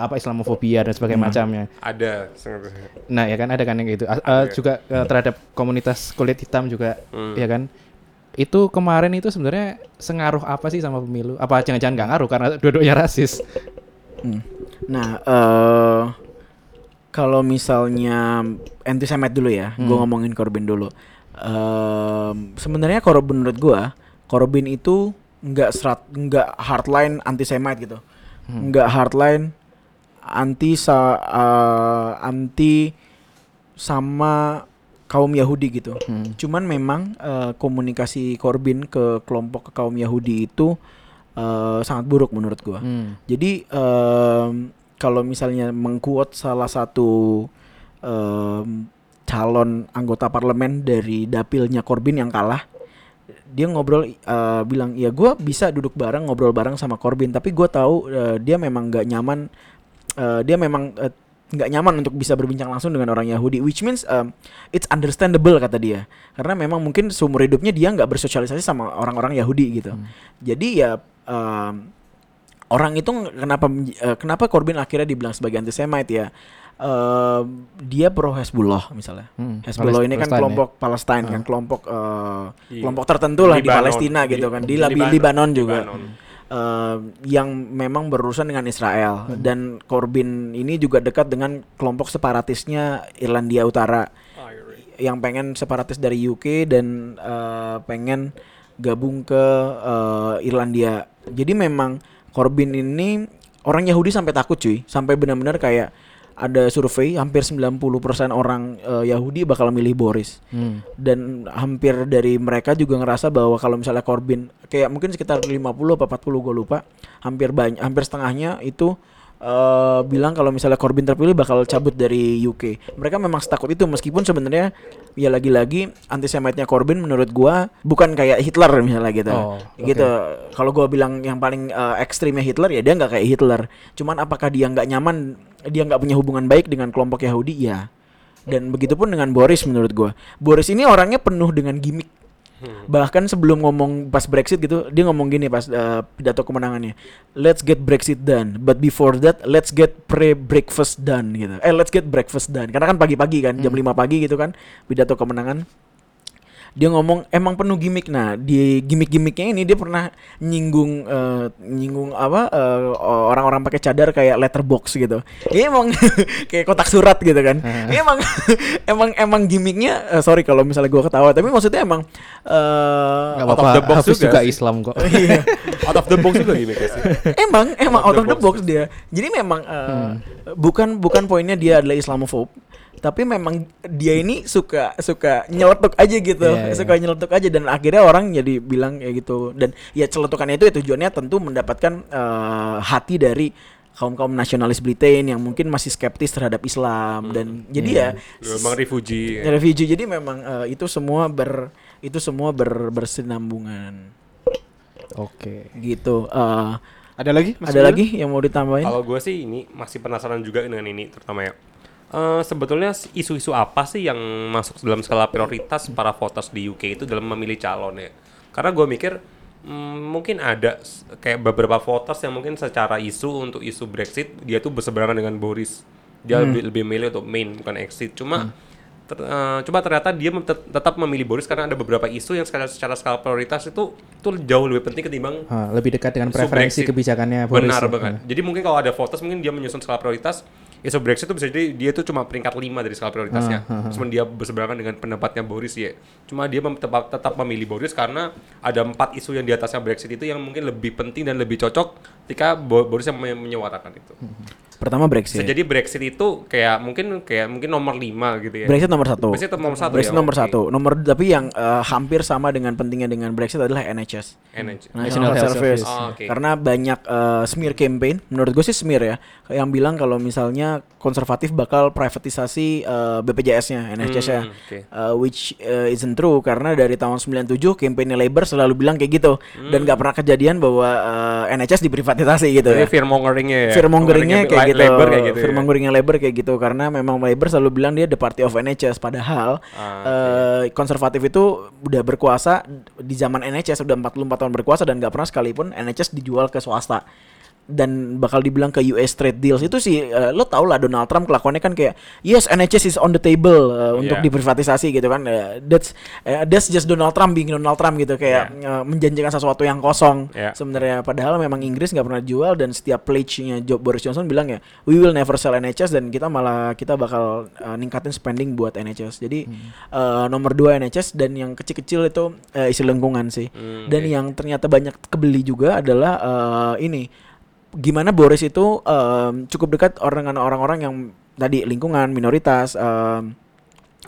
apa Islamofobia dan sebagainya macamnya. Ada. Nah, ya kan ada kan yang gitu. A- eh, Ada. juga eh, terhadap komunitas kulit hitam juga Hmm. ya kan. Itu kemarin itu sebenarnya sengaruh apa sih sama pemilu? Apa jangan-jangan nggak ngaruh karena dua-duanya rasis? Hmm. Nah, eh kalau misalnya anti Semite dulu ya, gue ngomongin Corbyn dulu. Em, sebenarnya Corbyn menurut gue, Corbyn itu nggak serat, nggak hardline anti Semite gitu, nggak hardline anti sa, eh, anti sama kaum Yahudi gitu. Cuman memang eh, komunikasi Corbyn ke kelompok ke kaum Yahudi itu eh, sangat buruk menurut gua. Hmm. Jadi em, kalau misalnya mengkuot salah satu em, calon anggota parlemen dari dapilnya Corbyn yang kalah, dia ngobrol eh, bilang ya gue bisa duduk bareng ngobrol bareng sama Corbyn, tapi gue tahu eh, dia memang nggak nyaman, eh, dia memang nggak nyaman untuk bisa berbincang langsung dengan orang Yahudi, which means um, it's understandable kata dia, karena memang mungkin seumur hidupnya dia nggak bersosialisasi sama orang-orang Yahudi gitu. Jadi ya um, orang itu kenapa eh, kenapa Corbyn akhirnya dibilang sebagai antisemite ya? Eh, dia pro Hezbollah misalnya. Hmm, Hezbollah ini kan Palestina ya. kelompok Palestine kan kelompok eh, Di kelompok tertentu lah di. Palestina gitu Di- kan di, di Libanon. Libanon juga. Libanon. Eh, yang memang berurusan dengan Israel. Dan Corbyn ini juga dekat dengan kelompok separatisnya Irlandia Utara. Yang pengen separatis dari UK dan eh, pengen gabung ke eh, Irlandia. Jadi memang Corbyn ini orang Yahudi sampai takut cuy, sampai benar-benar kayak ada survei hampir 90% orang eh, Yahudi bakal milih Boris. Hmm. Dan hampir dari mereka juga ngerasa bahwa kalau misalnya Corbyn kayak mungkin sekitar 50 apa 40 gue lupa, hampir banyak hampir setengahnya itu eh, bilang kalau misalnya Corbyn terpilih bakal cabut dari UK. Mereka memang setakut itu meskipun sebenarnya ya lagi-lagi antisemitnya Corbyn menurut gua bukan kayak Hitler misalnya gitu. Oh, Gitu. Kalau gua bilang yang paling eh, ekstrimnya Hitler ya dia nggak kayak Hitler. Cuman apakah dia nggak nyaman, dia nggak punya hubungan baik dengan kelompok Yahudi? Ya. Dan begitupun dengan Boris menurut gua. Boris ini orangnya penuh dengan gimmick. Bahkan sebelum ngomong pas Brexit gitu, dia ngomong gini pas eh, pidato kemenangannya. Let's get Brexit done, but before that let's get pre-breakfast done gitu. Eh let's get breakfast done. Karena kan pagi-pagi kan, jam 5 pagi gitu kan pidato kemenangan. Dia ngomong emang penuh gimmick. Nah, di gimmick-gimmicknya ini dia pernah nyinggung eh, nyinggung apa eh, orang-orang pakai cadar kayak letterbox gitu. Ini emang kayak kotak surat gitu kan. Ini emang emang emang gimmicknya eh, sorry kalau misalnya gua ketawa, tapi maksudnya emang eh Gak out of the box juga juga sih. Islam kok. iya. Out of the box juga gimmicknya sih. emang emang out of the box box. dia. Jadi memang eh, bukan bukan poinnya dia adalah Islamophobe, tapi memang dia ini suka suka nyeletuk aja gitu, Iya, iya. suka nyeletuk aja dan akhirnya orang jadi bilang kayak gitu dan ya celetukannya itu ya tujuannya tentu mendapatkan eh, hati dari kaum kaum nasionalis Britain yang mungkin masih skeptis terhadap Islam dan jadi ya Memang refugee. refugee jadi memang eh, itu semua ber itu semua ber, bersinambungan Oke. gitu. Eh, Ada lagi? Mas ada lagi yang mau ditambahin? Kalau gue sih ini masih penasaran juga dengan ini terutama ya. Eh, sebetulnya isu-isu apa sih yang masuk dalam skala prioritas para voters di UK itu dalam memilih calon ya? Karena gue mikir mm, mungkin ada kayak beberapa voters yang mungkin secara isu untuk isu Brexit dia tuh berseberangan dengan Boris. Dia lebih, lebih milih untuk main bukan exit. Cuma ter- eh, cuma ternyata dia tet- tetap memilih Boris karena ada beberapa isu yang secara, secara skala prioritas itu tuh jauh lebih penting ketimbang Ah, lebih dekat dengan preferensi kebijakannya Boris. Benar ya. banget. Jadi mungkin kalau ada voters mungkin dia menyusun skala prioritas isu Brexit itu bisa jadi dia tuh cuma peringkat 5 dari skala prioritasnya. Terus dia berseberangan dengan pendapatnya Boris ya. Cuma dia mem- tetap, tetap memilih Boris karena ada empat isu yang di atasnya Brexit itu yang mungkin lebih penting dan lebih cocok ketika Bo- Boris yang men- menyuarakan itu. Pertama Bisa Brexit. jadi Brexit itu kayak mungkin kayak mungkin nomor 5 gitu ya. Brexit nomor satu. Brexit nomor satu Brexit ya, nomor oke. satu. Nomor tapi yang eh, hampir sama dengan pentingnya dengan Brexit adalah NHS. NHS. National Health Service. Oh, oke. Karena banyak eh, smear campaign, menurut gue sih smear ya, yang bilang kalau misalnya konservatif bakal privatisasi eh, BPJS-nya, NHS-nya, Hmm, oke. Eh, which eh, isn't true karena dari tahun 97 campaignnya Labour selalu bilang kayak gitu dan nggak pernah kejadian bahwa eh, NHS diprivatisasi gitu Hmm. Jadi ya. fearmongeringnya ya. Fearmongeringnya kayak Li- gitu. Labour kayak gitu. ya. Fearmongeringnya Labour kayak gitu karena memang Labour selalu bilang dia the party of NHS padahal Ah, konservatif itu udah berkuasa di zaman NHS udah 44 tahun berkuasa dan nggak pernah sekalipun NHS dijual ke swasta dan bakal dibilang ke US trade deals. Itu sih eh, lo tau lah Donald Trump kelakuannya kan kayak yes NHS is on the table eh, untuk Yeah. diprivatisasi gitu kan. Eh, that's eh, that's just Donald Trump being Donald Trump gitu. Kayak eh, menjanjikan sesuatu yang kosong Yeah. sebenarnya. Padahal memang Inggris nggak pernah jual dan setiap pledge-nya Boris Johnson bilang ya we will never sell NHS dan kita malah kita bakal uh, ningkatin spending buat NHS jadi uh, nomor dua NHS dan yang kecil-kecil itu uh, isi lingkungan sih. Hmm, dan oke. yang ternyata banyak kebeli juga adalah uh, ini gimana Boris itu um, cukup dekat orang dengan orang-orang yang tadi lingkungan minoritas um,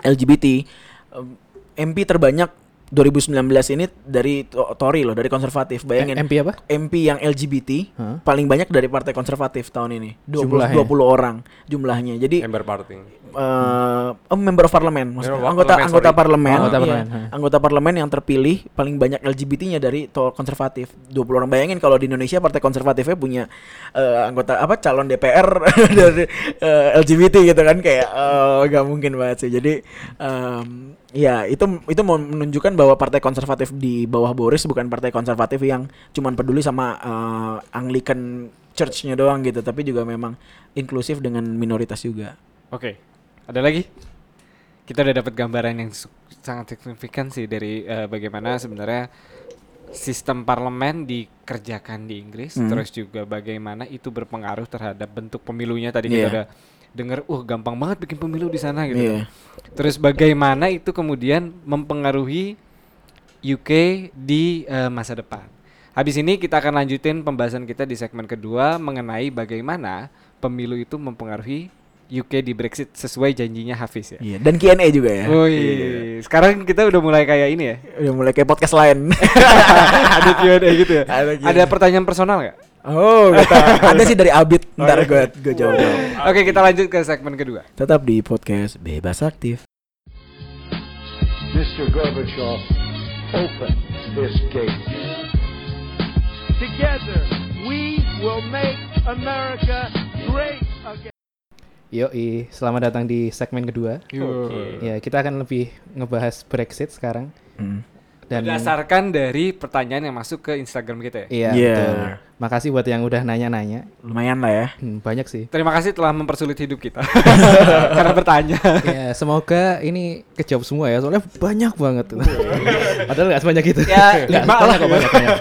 LGBT um, MP terbanyak 2019 ini dari to- Tory loh, dari konservatif. Bayangin. MP apa? MP yang LGBT Hah? paling banyak dari partai konservatif tahun ini. 20 Jumlahnya? 20 orang jumlahnya. Jadi Member party. eh oh, member of parliament maksudnya Member anggota parliament, anggota sorry. parlemen Anggota iya. parlemen, anggota parlemen yang terpilih paling banyak LGBT-nya dari konservatif 20 orang bayangin kalau di Indonesia partai konservatifnya punya eh, anggota apa calon DPR dari eh, LGBT gitu kan kayak eh, nggak mungkin banget sih jadi em, ya itu itu mau menunjukkan bahwa partai konservatif di bawah Boris bukan partai konservatif yang cuman peduli sama eh, Anglican Church-nya doang gitu tapi juga memang inklusif dengan minoritas juga Oke, ada lagi? Kita udah dapat gambaran yang sangat signifikan sih dari eh, bagaimana sebenarnya sistem parlemen dikerjakan di Inggris, Hmm. terus juga bagaimana itu berpengaruh terhadap bentuk pemilunya. Tadi kita Iya. udah dengar, uh gampang banget bikin pemilu di sana gitu. Iya. kan. Terus bagaimana itu kemudian mempengaruhi UK di eh, masa depan. Habis ini kita akan lanjutin pembahasan kita di segmen kedua mengenai bagaimana pemilu itu mempengaruhi UK di Brexit sesuai janjinya Hafiz ya. Iya, dan Q&A juga ya. Wih, sekarang kita udah mulai kayak ini ya. Udah mulai kayak podcast lain. ada Q&A gitu ya. Ada Q&A. Ada pertanyaan personal nggak? Oh, kata ada sih dari Abid. Ntar gue gue jawab. Oke, kita lanjut ke segmen kedua. Tetap di podcast Bebas Aktif. Mr. Gorbachev, open this gate. Together, we will make America great again. Yoi, selamat datang di segmen kedua. Ya, kita akan lebih ngebahas Brexit sekarang. Hmm. Dan Berdasarkan dari pertanyaan yang masuk ke Instagram kita ya. Iya, Iya. betul. Makasih buat yang udah nanya-nanya. Lumayan lah ya. Hmm, banyak sih. Terima kasih telah mempersulit hidup kita karena bertanya. ya, semoga ini kejawab semua ya. Soalnya banyak banget. Padahal nggak sebanyak itu. Ya, Nggak, lima banyak lah. kok, banyak, banyak.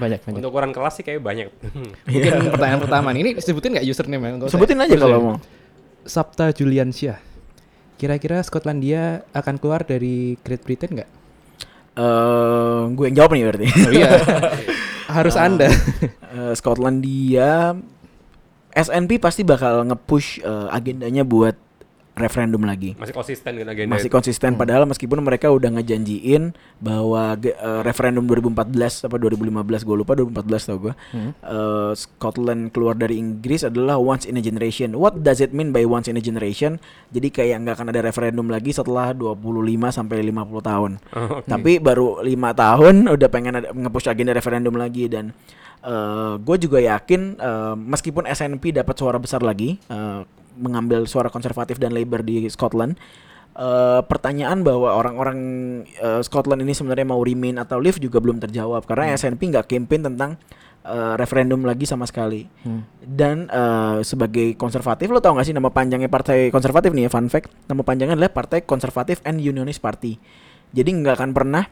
Banyak, banyak. Untuk ukuran kelas sih kayak banyak. Mungkin pertanyaan pertama nih. Ini disebutin nggak username ya? Sebutin aja kalau mau. Sabta Juliansyah. Kira-kira Skotlandia akan keluar dari Great Britain nggak? Eh, gue yang jawab nih berarti. Oh iya. Harus Anda. Eh, Skotlandia SNP pasti bakal nge-push eh, agendanya buat referendum lagi. Masih konsisten dengan agenda Masih itu. konsisten padahal meskipun mereka udah ngejanjiin bahwa eh, referendum 2014 apa 2015 gue lupa 2014 tau gue. eh, Scotland keluar dari Inggris adalah once in a generation. What does it mean by once in a generation? Jadi kayak nggak akan ada referendum lagi setelah 25 sampai 50 tahun. Oh, Tapi baru lima tahun udah pengen ada nge-push agenda referendum lagi dan gue juga yakin eh, meskipun SNP dapat suara besar lagi eh, mengambil suara konservatif dan Labour di Scotland eh, pertanyaan bahwa orang-orang eh, Scotland ini sebenarnya mau remain atau leave juga belum terjawab karena SNP nggak campaign tentang eh, referendum lagi sama sekali. Dan eh, sebagai konservatif lo tau gak sih nama panjangnya partai konservatif nih ya fun fact nama panjangnya adalah Partai Konservatif and Unionist Party. Jadi nggak akan pernah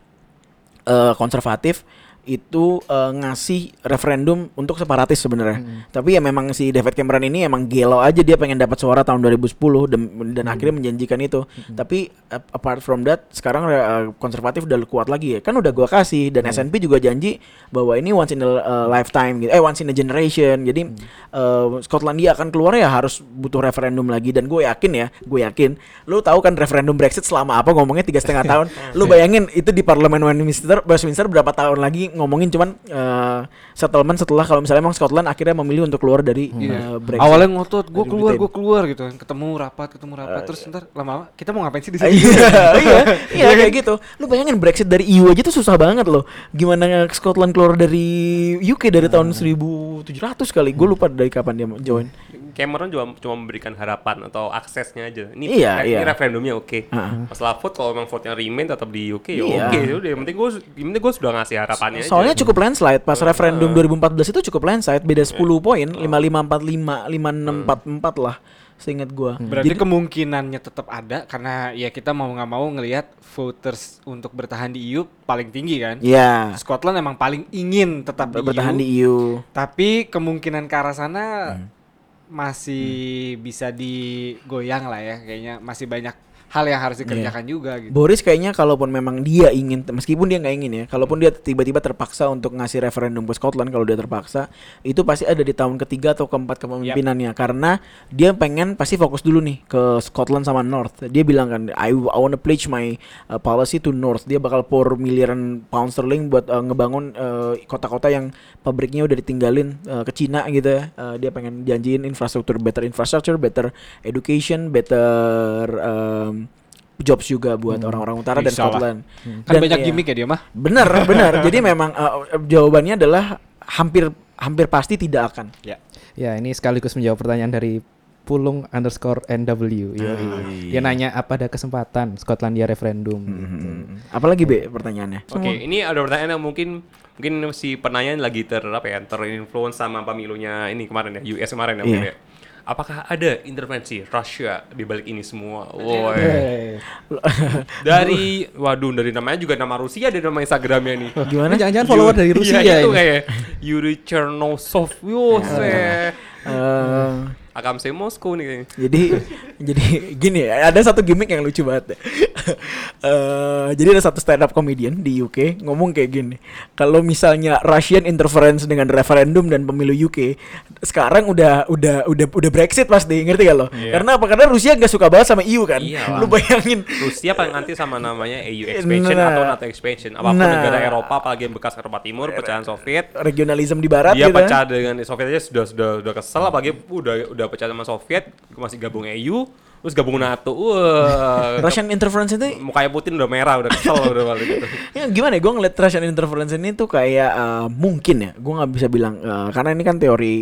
eh, konservatif itu eh, ngasih referendum untuk separatis sebenarnya. Hmm. Tapi ya memang si David Cameron ini emang gelo aja dia pengen dapat suara tahun 2010 dan, dan Hmm. akhirnya menjanjikan itu. Tapi uh, apart from that sekarang uh, konservatif udah kuat lagi ya. Kan udah gua kasih dan Hmm. SNP juga janji bahwa ini once in a uh, lifetime gitu. Eh once in a generation. Jadi Hmm. uh, Skotlandia akan keluar ya harus butuh referendum lagi dan gue yakin ya, gue yakin. Lu tahu kan referendum Brexit selama apa ngomongnya tiga setengah tahun. Lu bayangin itu di parlemen Westminster, Westminster berapa tahun lagi ngomongin cuman uh, settlement setelah kalau misalnya emang Scotland akhirnya memilih untuk keluar dari uh, Brexit. Awalnya ngotot, gue Dari keluar, gue keluar gitu kan. Ketemu rapat, ketemu rapat, terus ntar lama-lama kita mau ngapain sih di iya, sini? iya, iya kayak gitu. Lu bayangin Brexit dari EU aja tuh susah banget loh. Gimana Scotland keluar dari UK dari tahun 1700 kali. Gue lupa dari kapan dia join. Cameron juga cuma memberikan harapan atau aksesnya aja. Ini, Iya, ini iya. referendumnya oke. Heeh. Masalah vote kalau memang vote-nya remain tetap di UK ya Iya. oke. Udah yang penting gue yang penting gue sudah ngasih harapannya Soalnya aja. cukup landslide pas referendum 2014 itu cukup landslide beda 10 poin 5545 5644 lah seingat gua. Berarti kemungkinannya tetap ada karena ya kita mau nggak mau ngelihat voters untuk bertahan di EU paling tinggi kan. Iya. Scotland emang paling ingin tetap di Bertahan EU, di E EU. tapi kemungkinan ke arah sana Hmm. Masih bisa digoyang lah ya kayaknya masih banyak hal yang harus dikerjakan juga gitu. Boris kayaknya kalaupun memang dia ingin meskipun dia nggak ingin ya, kalaupun dia tiba-tiba terpaksa untuk ngasih referendum ke Scotland kalau dia terpaksa, itu pasti ada di tahun ketiga atau keempat kepemimpinannya karena dia pengen pasti fokus dulu nih ke Scotland sama North. Dia bilang kan I, I wanna pledge my uh, policy to North. Dia bakal pour miliaran pound sterling buat uh, ngebangun uh, kota-kota yang pabriknya udah ditinggalin uh, ke Cina gitu ya. Uh, dia pengen janjiin infrastruktur better infrastructure, better education, better um, jobs juga buat orang-orang utara dan Bisa lah. Scotland. Kan Dan banyak ya, gimmick ya dia mah. Bener, bener. Jadi memang uh, jawabannya adalah hampir hampir pasti tidak akan. Ya. Ya, ini sekaligus menjawab pertanyaan dari Pulung underscore NW. Yoi. Dia nanya apa ada kesempatan Skotlandia referendum. gitu. Apalagi be pertanyaannya? Oke, ini ada pertanyaan yang mungkin mungkin si penanya lagi ter apa ya terinfluence sama pemilunya ini kemarin ya US kemarin ya, Iya. ya. Apakah ada intervensi Rusia di balik ini semua? Woi. Dari waduh dari namanya juga nama Rusia dari nama Instagramnya nih. Gimana? Jangan-jangan follower dari Rusia Iya, itu ini. kayak Yuri Chernosov. Yose. Eh, Akamse Moskow nih kayaknya. jadi jadi gini ya, ada satu gimmick yang lucu banget. Eh, jadi ada satu stand up comedian di UK ngomong kayak gini. Kalau misalnya Russian interference dengan referendum dan pemilu UK, sekarang udah udah udah udah Brexit pasti, ngerti gak lo? Karena apa? Karena Rusia nggak suka banget sama EU kan. Iyalah. Lu bayangin. Rusia paling anti sama namanya EU expansion Nah. atau NATO expansion. Apa pun Nah. negara Eropa apalagi yang bekas Eropa Timur, pecahan Soviet, regionalisme di barat dia gitu. pecah dengan Soviet aja sudah sudah udah kesel apalagi udah udah pecah sama Soviet masih gabung EU terus gabung NATO wah. Russian interference itu mukanya Putin udah merah udah kesel udah balik gitu. Ya gimana ya gue ngeliat Russian interference ini tuh kayak eh, mungkin ya gue nggak bisa bilang eh, karena ini kan teori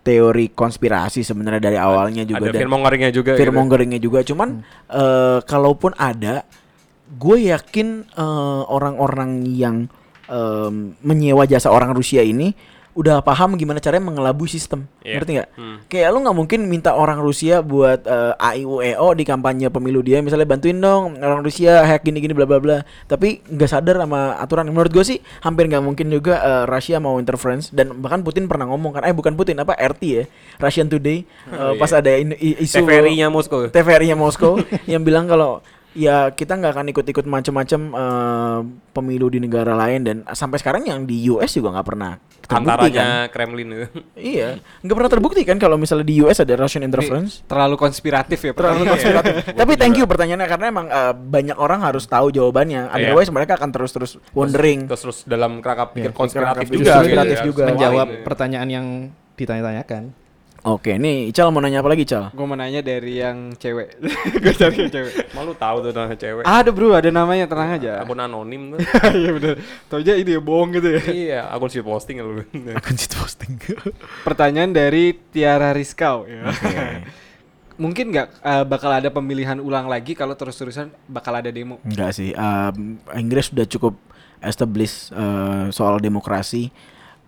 teori konspirasi sebenarnya dari awalnya juga ada dan fear mongeringnya juga gitu. mongeringnya juga. Cuman eh, kalaupun ada gue yakin orang-orang yang em, menyewa jasa orang Rusia ini udah paham gimana caranya mengelabui sistem. Iya. ngerti nggak? Hmm. kayak lu nggak mungkin minta orang Rusia buat eh, AIUEO di kampanye pemilu dia misalnya bantuin dong orang Rusia hack gini gini bla bla bla. Tapi nggak sadar sama aturan. Menurut gue sih hampir nggak mungkin juga eh, Rusia mau interference. Dan bahkan Putin pernah ngomong kan eh bukan Putin apa RT ya? Russian Today eh, pas ada in- i- isu TVRI-nya Moskow. TVRI-nya Moskow yang bilang kalau ya kita nggak akan ikut-ikut macam-macam eh, pemilu di negara lain dan sampai sekarang yang di US juga nggak pernah terbukti kan. antaranya Kremlin itu Iya, nggak pernah terbukti kan kalau misalnya di US ada Russian interference. Terlalu konspiratif ya. Terlalu pertanyaannya. konspiratif. Tapi thank you pertanyaannya karena emang eh, banyak orang harus tahu jawabannya. Otherwise mereka akan terus-terus wondering. terus terus dalam kerangka pikir Iya, konspiratif juga pikir gitu konspiratif ya. juga. Menjawab Soalnya. pertanyaan yang ditanya-tanyakan. Oke, nih Ical mau nanya apa lagi Ical? Gue mau nanya dari yang cewek. Gue cari yang cewek. malu tahu tuh nama cewek Ada bro, ada namanya tenang aja. akun anonim tuh Iya bener. Tau aja ini ya bohong gitu ya. iya akun shit posting lu Akun shit posting. Pertanyaan dari Tiara Rizkau. Ya. Mungkin nggak eh, bakal ada pemilihan ulang lagi kalau terus-terusan bakal ada demo. Enggak sih. em, Inggris sudah cukup established eh, soal demokrasi.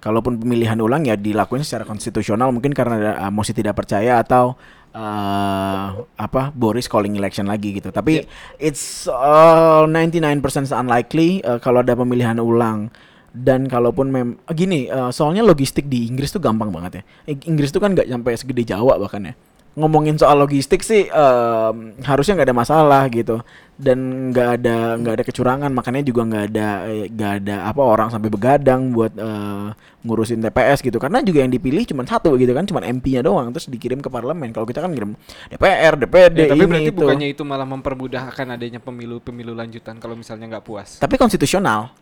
Kalaupun pemilihan ulang ya dilakukan secara konstitusional mungkin karena eh, mosi tidak percaya atau eh apa Boris calling election lagi gitu. Tapi it's uh, 99% unlikely eh, kalau ada pemilihan ulang Dan kalaupun mem gini, eh, soalnya logistik di Inggris tuh gampang banget ya. Ing- Inggris tuh kan nggak sampai segede Jawa bahkan ya. Ngomongin soal logistik sih em, harusnya nggak ada masalah gitu dan nggak ada nggak ada kecurangan makanya juga nggak ada nggak ada apa orang sampai begadang buat eh, ngurusin TPS gitu. Karena juga yang dipilih cuma satu gitu kan cuma MP-nya doang terus dikirim ke parlemen. Kalau kita kan ngirim DPR DPD Ya, tapi ini berarti itu. bukannya itu malah mempermudah akan adanya pemilu-pemilu lanjutan kalau misalnya nggak puas. tapi konstitusional.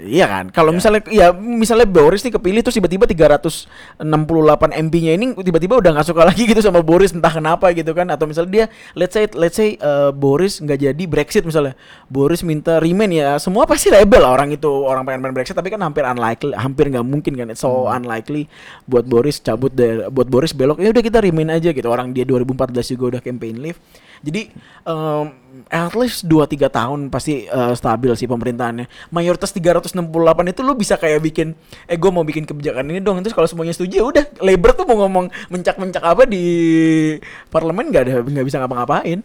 Iya kan, kalau misalnya ya misalnya Boris nih kepilih terus tiba-tiba 368 MP-nya ini tiba-tiba udah nggak suka lagi gitu sama Boris entah kenapa gitu kan. Atau misalnya dia let's say let's say uh, Boris nggak jadi Brexit misalnya. Boris minta remain ya semua pasti rebel lah orang itu orang pengen pengen Brexit tapi kan hampir unlikely hampir nggak mungkin kan it's so unlikely buat Boris cabut dari buat Boris belok ya udah kita remain aja gitu. Orang dia 2014 juga udah campaign leave jadi um, at least 2-3 tahun pasti uh, stabil sih pemerintahannya. Mayoritas 368 itu lu bisa kayak bikin eh gue mau bikin kebijakan ini dong. Terus kalau semuanya setuju ya udah Labor tuh mau ngomong mencak-mencak apa di parlemen nggak ada nggak bisa ngapa-ngapain.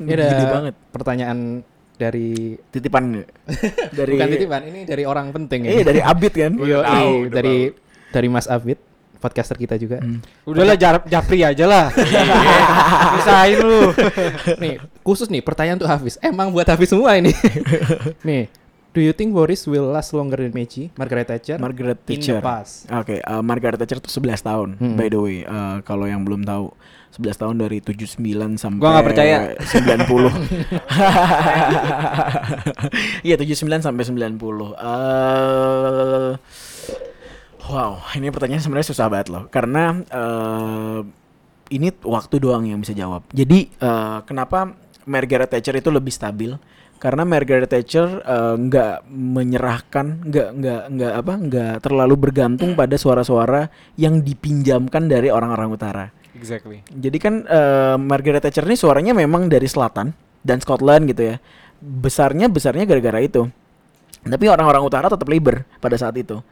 Ini ada Gede banget. pertanyaan dari Titipan dari bukan titipan, ini dari orang penting ya. Eh dari Abid kan. Iya, udah dari dari Mas Abid, podcaster kita juga. Udahlah Jar- Japri aja lah. Pisahin lu. nih, khusus nih pertanyaan untuk Hafiz. Emang buat Hafiz semua ini. nih, do you think Boris will last longer than Meiji, Margaret Thatcher? Margaret in the Thatcher. past? Oke, uh, Margaret Thatcher tuh 11 tahun Hmm. by the way. Uh, kalau yang belum tahu 11 tahun dari 79 sampai Gua nggak percaya. 90. Iya, 79 sampai 90. Eh Wow, ini pertanyaan sebenarnya susah banget loh karena eh ini waktu doang yang bisa jawab. Jadi eh, kenapa Margaret Thatcher itu lebih stabil? Karena Margaret Thatcher eh, nggak menyerahkan, nggak nggak nggak apa, nggak terlalu bergantung pada suara-suara yang dipinjamkan dari orang-orang utara. Exactly. Jadi kan eh, Margaret Thatcher ini suaranya memang dari selatan dan Scotland gitu ya. Besarnya besarnya gara-gara itu. Tapi orang-orang utara tetap Labour pada saat itu.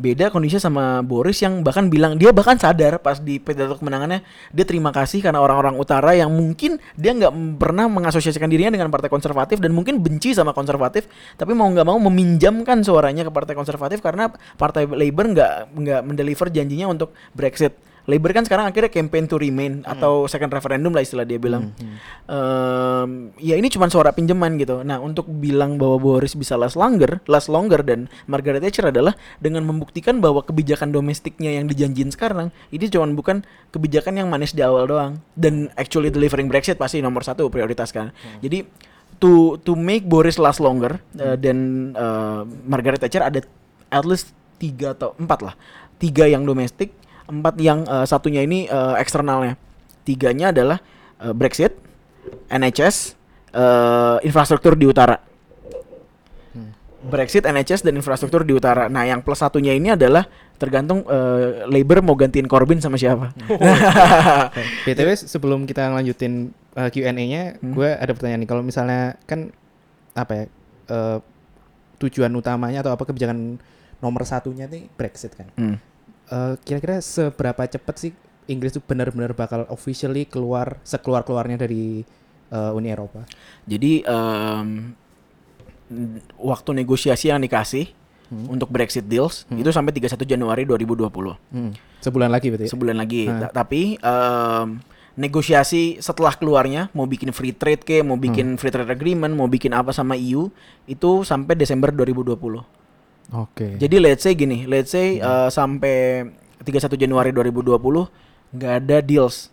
Beda kondisinya sama Boris yang bahkan bilang dia bahkan sadar pas di pidato kemenangannya dia terima kasih karena orang-orang utara yang mungkin dia nggak pernah mengasosiasikan dirinya dengan partai konservatif dan mungkin benci sama konservatif tapi mau nggak mau meminjamkan suaranya ke partai konservatif karena partai Labour nggak nggak mendeliver janjinya untuk Brexit. Labour kan sekarang akhirnya campaign to remain atau second referendum lah istilah dia bilang. Em, ya ini cuma suara pinjaman gitu. Nah untuk bilang bahwa Boris bisa last longer, last longer dan Margaret Thatcher adalah dengan membuktikan bahwa kebijakan domestiknya yang dijanjin sekarang ini cuma bukan kebijakan yang manis di awal doang dan actually delivering Brexit pasti nomor satu prioritas kan. Jadi to to make Boris last longer uh, dan uh, Margaret Thatcher ada at least tiga atau empat lah tiga yang domestik empat yang uh, satunya ini uh, eksternalnya tiganya adalah uh, Brexit NHS uh, infrastruktur di utara Brexit NHS dan infrastruktur di utara nah yang plus satunya ini adalah tergantung uh, Labour mau gantiin Corbyn sama siapa BTW sebelum kita lanjutin uh, Q&A-nya, Hmm. gue ada pertanyaan nih. Kalau misalnya kan apa ya uh, tujuan utamanya atau apa kebijakan nomor satunya nih Brexit kan. Hmm. Uh, kira-kira seberapa cepat sih Inggris itu benar-benar bakal officially keluar sekeluar keluarnya dari uh, Uni Eropa? Jadi n- waktu negosiasi yang dikasih untuk Brexit deals itu sampai 31 Januari 2020. Hmm. Sebulan lagi berarti. Sebulan lagi. Ta- Tapi em, negosiasi setelah keluarnya mau bikin free trade ke, mau bikin free trade agreement, mau bikin apa sama EU itu sampai Desember 2020. Oke. Jadi let's say gini, let's say eh, sampai 31 Januari 2020 nggak ada deals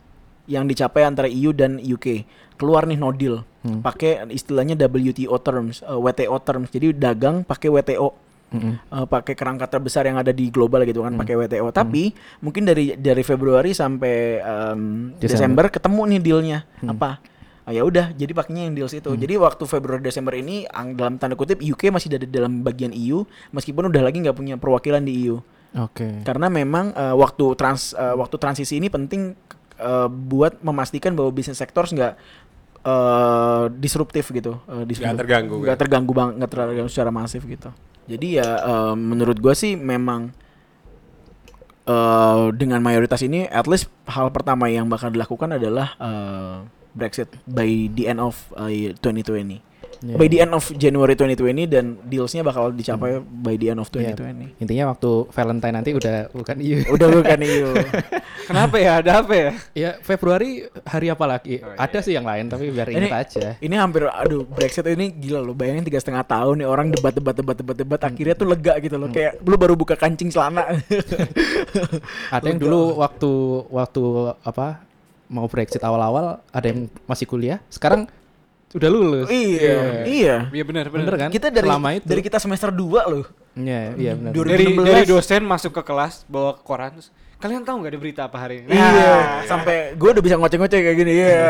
yang dicapai antara EU dan UK. Keluar nih no deal. Pakai istilahnya WTO terms, eh, WTO terms. Jadi dagang pakai WTO. Mm-mm. eh, pakai kerangka terbesar yang ada di global gitu kan pakai WTO. Tapi mungkin dari dari Februari sampai em, Desember. Desember. ketemu nih dealnya apa? Ah, ya udah, jadi pakainya yang deals itu. Jadi waktu Februari Desember ini ang- dalam tanda kutip UK masih ada di dalam bagian EU meskipun udah lagi nggak punya perwakilan di EU. Oke. Karena memang eh, waktu trans eh, waktu transisi ini penting eh, buat memastikan bahwa bisnis sektor nggak eh, disruptif gitu, eh, disruptif. Nggak terganggu, nggak kan? terganggu bang, nggak terganggu secara masif gitu. Jadi ya eh, menurut gua sih memang eh, dengan mayoritas ini, at least hal pertama yang bakal dilakukan adalah eh, Brexit by the end of eh, 2020. Iya. by the end of January 2020 dan dealsnya bakal dicapai by the end of Iya. 2020. Intinya waktu Valentine nanti udah bukan EU. Udah bukan EU. Kenapa ya? Ada apa ya? ya Februari hari apa lagi? Oh, iya. Ada sih yang lain tapi biar Ini- ingat aja. Ini hampir aduh Brexit ini gila loh bayangin tiga setengah tahun nih orang debat debat debat debat debat akhirnya tuh lega gitu loh kayak lu baru buka kancing celana Ada yang dulu waktu waktu apa mau Brexit awal-awal ada yang masih kuliah, sekarang udah lulus. iya iya Iya benar Bener benar. kan? kita dari Selama itu. dari kita semester 2 loh Iya, iya benar. Dua- Dari 2016. dari dosen masuk ke kelas bawa koran terus kalian tahu nggak ada berita apa hari ini? iya sampai gue udah bisa ngoceh-ngoceh kayak gini iya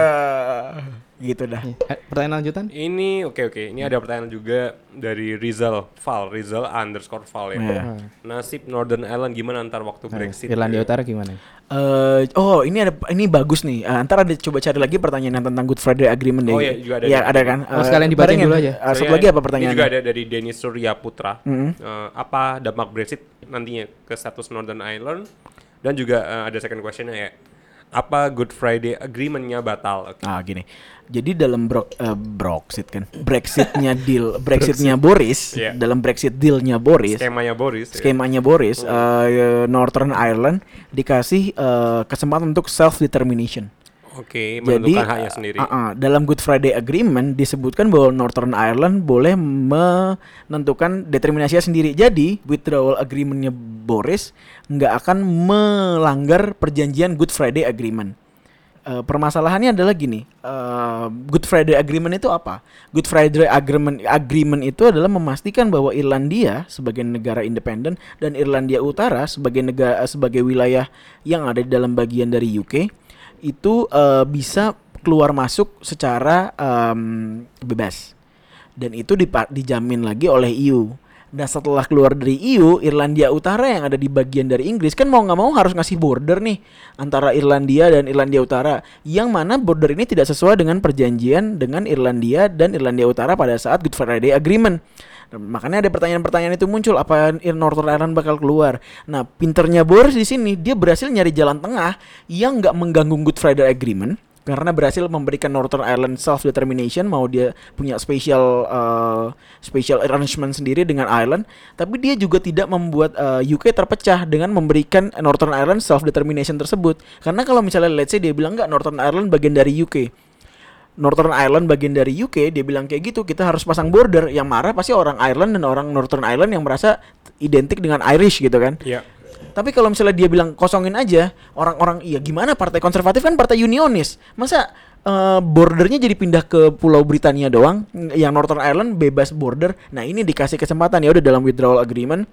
gitu dah Eh, pertanyaan lanjutan? Ini oke oke. Ini ada pertanyaan juga dari Rizal Val, Rizal underscore Val ya. Iya. Nasib Northern Ireland gimana ntar waktu Brexit? Irlandia Utara gimana? Eh, oh ini ada ini bagus nih. Eh, ntar ada coba cari lagi pertanyaan yang tentang Good Friday Agreement deh. Oh, iya, juga ada. Iya ada kan. Oh, Eh, sekalian dibacain dulu aja. Eh, satu lagi apa Ini juga ada dari Denis Surya Putra. Mm-hmm. Eh, apa dampak Brexit nantinya ke status Northern Ireland? Dan juga eh, ada second questionnya ya. Apa Good Friday Agreement-nya batal? Oke. Ah gini. Jadi dalam bro, eh, Brexit kan. Brexitnya deal, Brexitnya Boris, Iya. dalam Brexit dealnya Boris, Skemanya Boris. ya. skemanya Boris, eh, Northern Ireland dikasih eh, kesempatan untuk self determination. Oke, Jadi menentukan haknya sendiri. uh, uh, dalam Good Friday Agreement disebutkan bahwa Northern Ireland boleh menentukan determinasinya sendiri. Jadi withdrawal agreementnya Boris nggak akan melanggar perjanjian Good Friday Agreement. Uh, permasalahannya adalah gini, uh, Good Friday Agreement itu apa? Good Friday Agreement Agreement itu adalah memastikan bahwa Irlandia sebagai negara independen dan Irlandia Utara sebagai negara sebagai wilayah yang ada di dalam bagian dari UK itu uh, bisa keluar masuk secara um, bebas dan itu dijamin lagi oleh EU. Nah setelah keluar dari EU, Irlandia Utara yang ada di bagian dari Inggris kan mau nggak mau harus ngasih border nih antara Irlandia dan Irlandia Utara, yang mana border ini tidak sesuai dengan perjanjian dengan Irlandia dan Irlandia Utara pada saat Good Friday Agreement. Nah, makanya ada pertanyaan-pertanyaan itu muncul apa Northern Ireland bakal keluar. Nah pinternya Boris di sini dia berhasil nyari jalan tengah yang nggak mengganggu Good Friday Agreement karena berhasil memberikan Northern Ireland self determination mau dia punya special uh, special arrangement sendiri dengan Ireland tapi dia juga tidak membuat uh, UK terpecah dengan memberikan Northern Ireland self determination tersebut. Karena kalau misalnya let's say dia bilang nggak Northern Ireland bagian dari UK Northern Ireland bagian dari UK dia bilang kayak gitu kita harus pasang border. Yang marah pasti orang Ireland dan orang Northern Ireland yang merasa identik dengan Irish gitu kan. Iya. Tapi kalau misalnya dia bilang kosongin aja, orang-orang iya gimana partai konservatif kan partai unionis. Masa eh, bordernya jadi pindah ke Pulau Britania doang, yang Northern Ireland bebas border. Nah, ini dikasih kesempatan ya udah dalam withdrawal agreement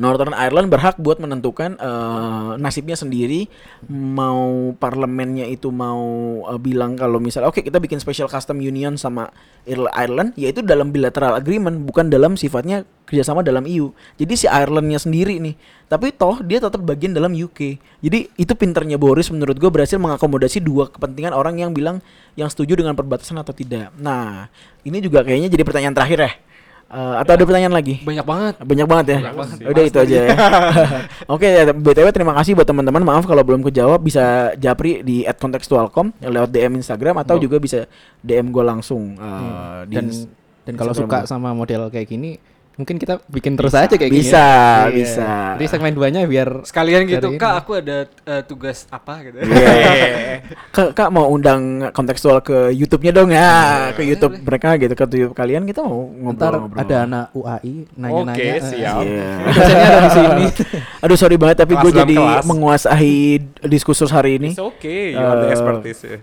Northern Ireland berhak buat menentukan eh, nasibnya sendiri. Mau parlemennya itu mau eh, bilang kalau misalnya oke kita bikin special custom union sama Ir- Ireland yaitu dalam bilateral agreement bukan dalam sifatnya kerjasama dalam EU jadi si Irelandnya sendiri nih. Tapi toh dia tetap bagian dalam UK jadi itu pinternya Boris menurut gue berhasil mengakomodasi dua kepentingan orang yang bilang yang setuju dengan perbatasan atau tidak. Nah ini juga kayaknya jadi pertanyaan terakhir ya Eh, atau ada pertanyaan lagi Banyak banget. banyak banget ya. Udah itu aja ya. Oke, ya, BTW terima kasih buat teman-teman. Maaf kalau belum kejawab bisa japri di @kontekstualcom lewat DM Instagram atau juga bisa DM gue langsung eh, di Dan dan kalau suka sama model kayak gini, mungkin kita bikin terus aja kayak gini. Bisa, Iya. bisa. Jadi segmen 2-nya biar Sekalian gitu, Dari Kak ini. aku ada eh, tugas apa gitu. Iya. Kak, Kak mau undang kontekstual ke YouTube-nya dong ya, ke YouTube mereka gitu ke YouTube kalian kita mau ntar ngobrol-ngobrol. ada anak UAI nanya-nanya. Oke, eh, siap. Iya. Dosennya ada di sini. Aduh sorry banget tapi gue jadi kelas. menguasai diskursus hari ini. It's okay, you are the Eh, expertise ya.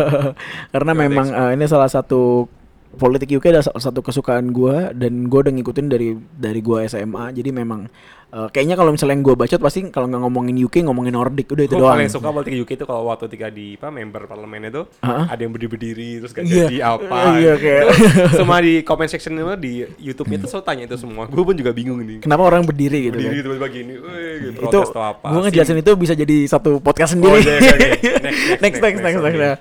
Karena the memang eh, ini salah satu politik UK adalah salah satu kesukaan gua dan gua udah ngikutin dari dari gua SMA. Jadi memang eh, kayaknya kalau misalnya yang gua bacot pasti kalau nggak ngomongin UK ngomongin Nordic udah itu Gue doang. paling suka politik UK itu kalau waktu ketika di apa member parlemen itu Heeh. ada yang berdiri-berdiri terus gak Iya. jadi apa. Iya, kayak- Semua di comment section itu di YouTube-nya itu selalu tanya itu semua. Gue pun juga bingung nih. Kenapa orang berdiri gitu Berdiri kan? tiba-tiba gini, "Weh, gitu, Itu protes atau apa. gua ngejelasin itu bisa jadi satu podcast sendiri. Oh, iya, iya, iya. next, next, next, next, next.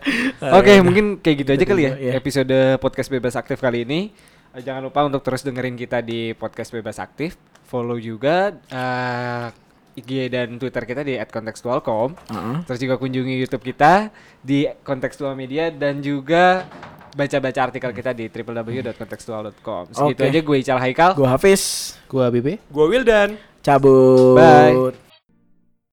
Oke, mungkin kayak gitu aja kali ya episode podcast bebas aktif kali ini. Eh, Jangan lupa untuk terus dengerin kita di podcast bebas aktif. Follow juga eh, IG dan Twitter kita di @kontekstualcom. Heeh. Terus juga kunjungi YouTube kita di Kontekstual Media dan juga baca-baca artikel kita di www.contextual.com. Segitu Oke. aja gue Ical Haikal. Gua Hafiz, Gua BB. Gue Wildan. cabut. Bye.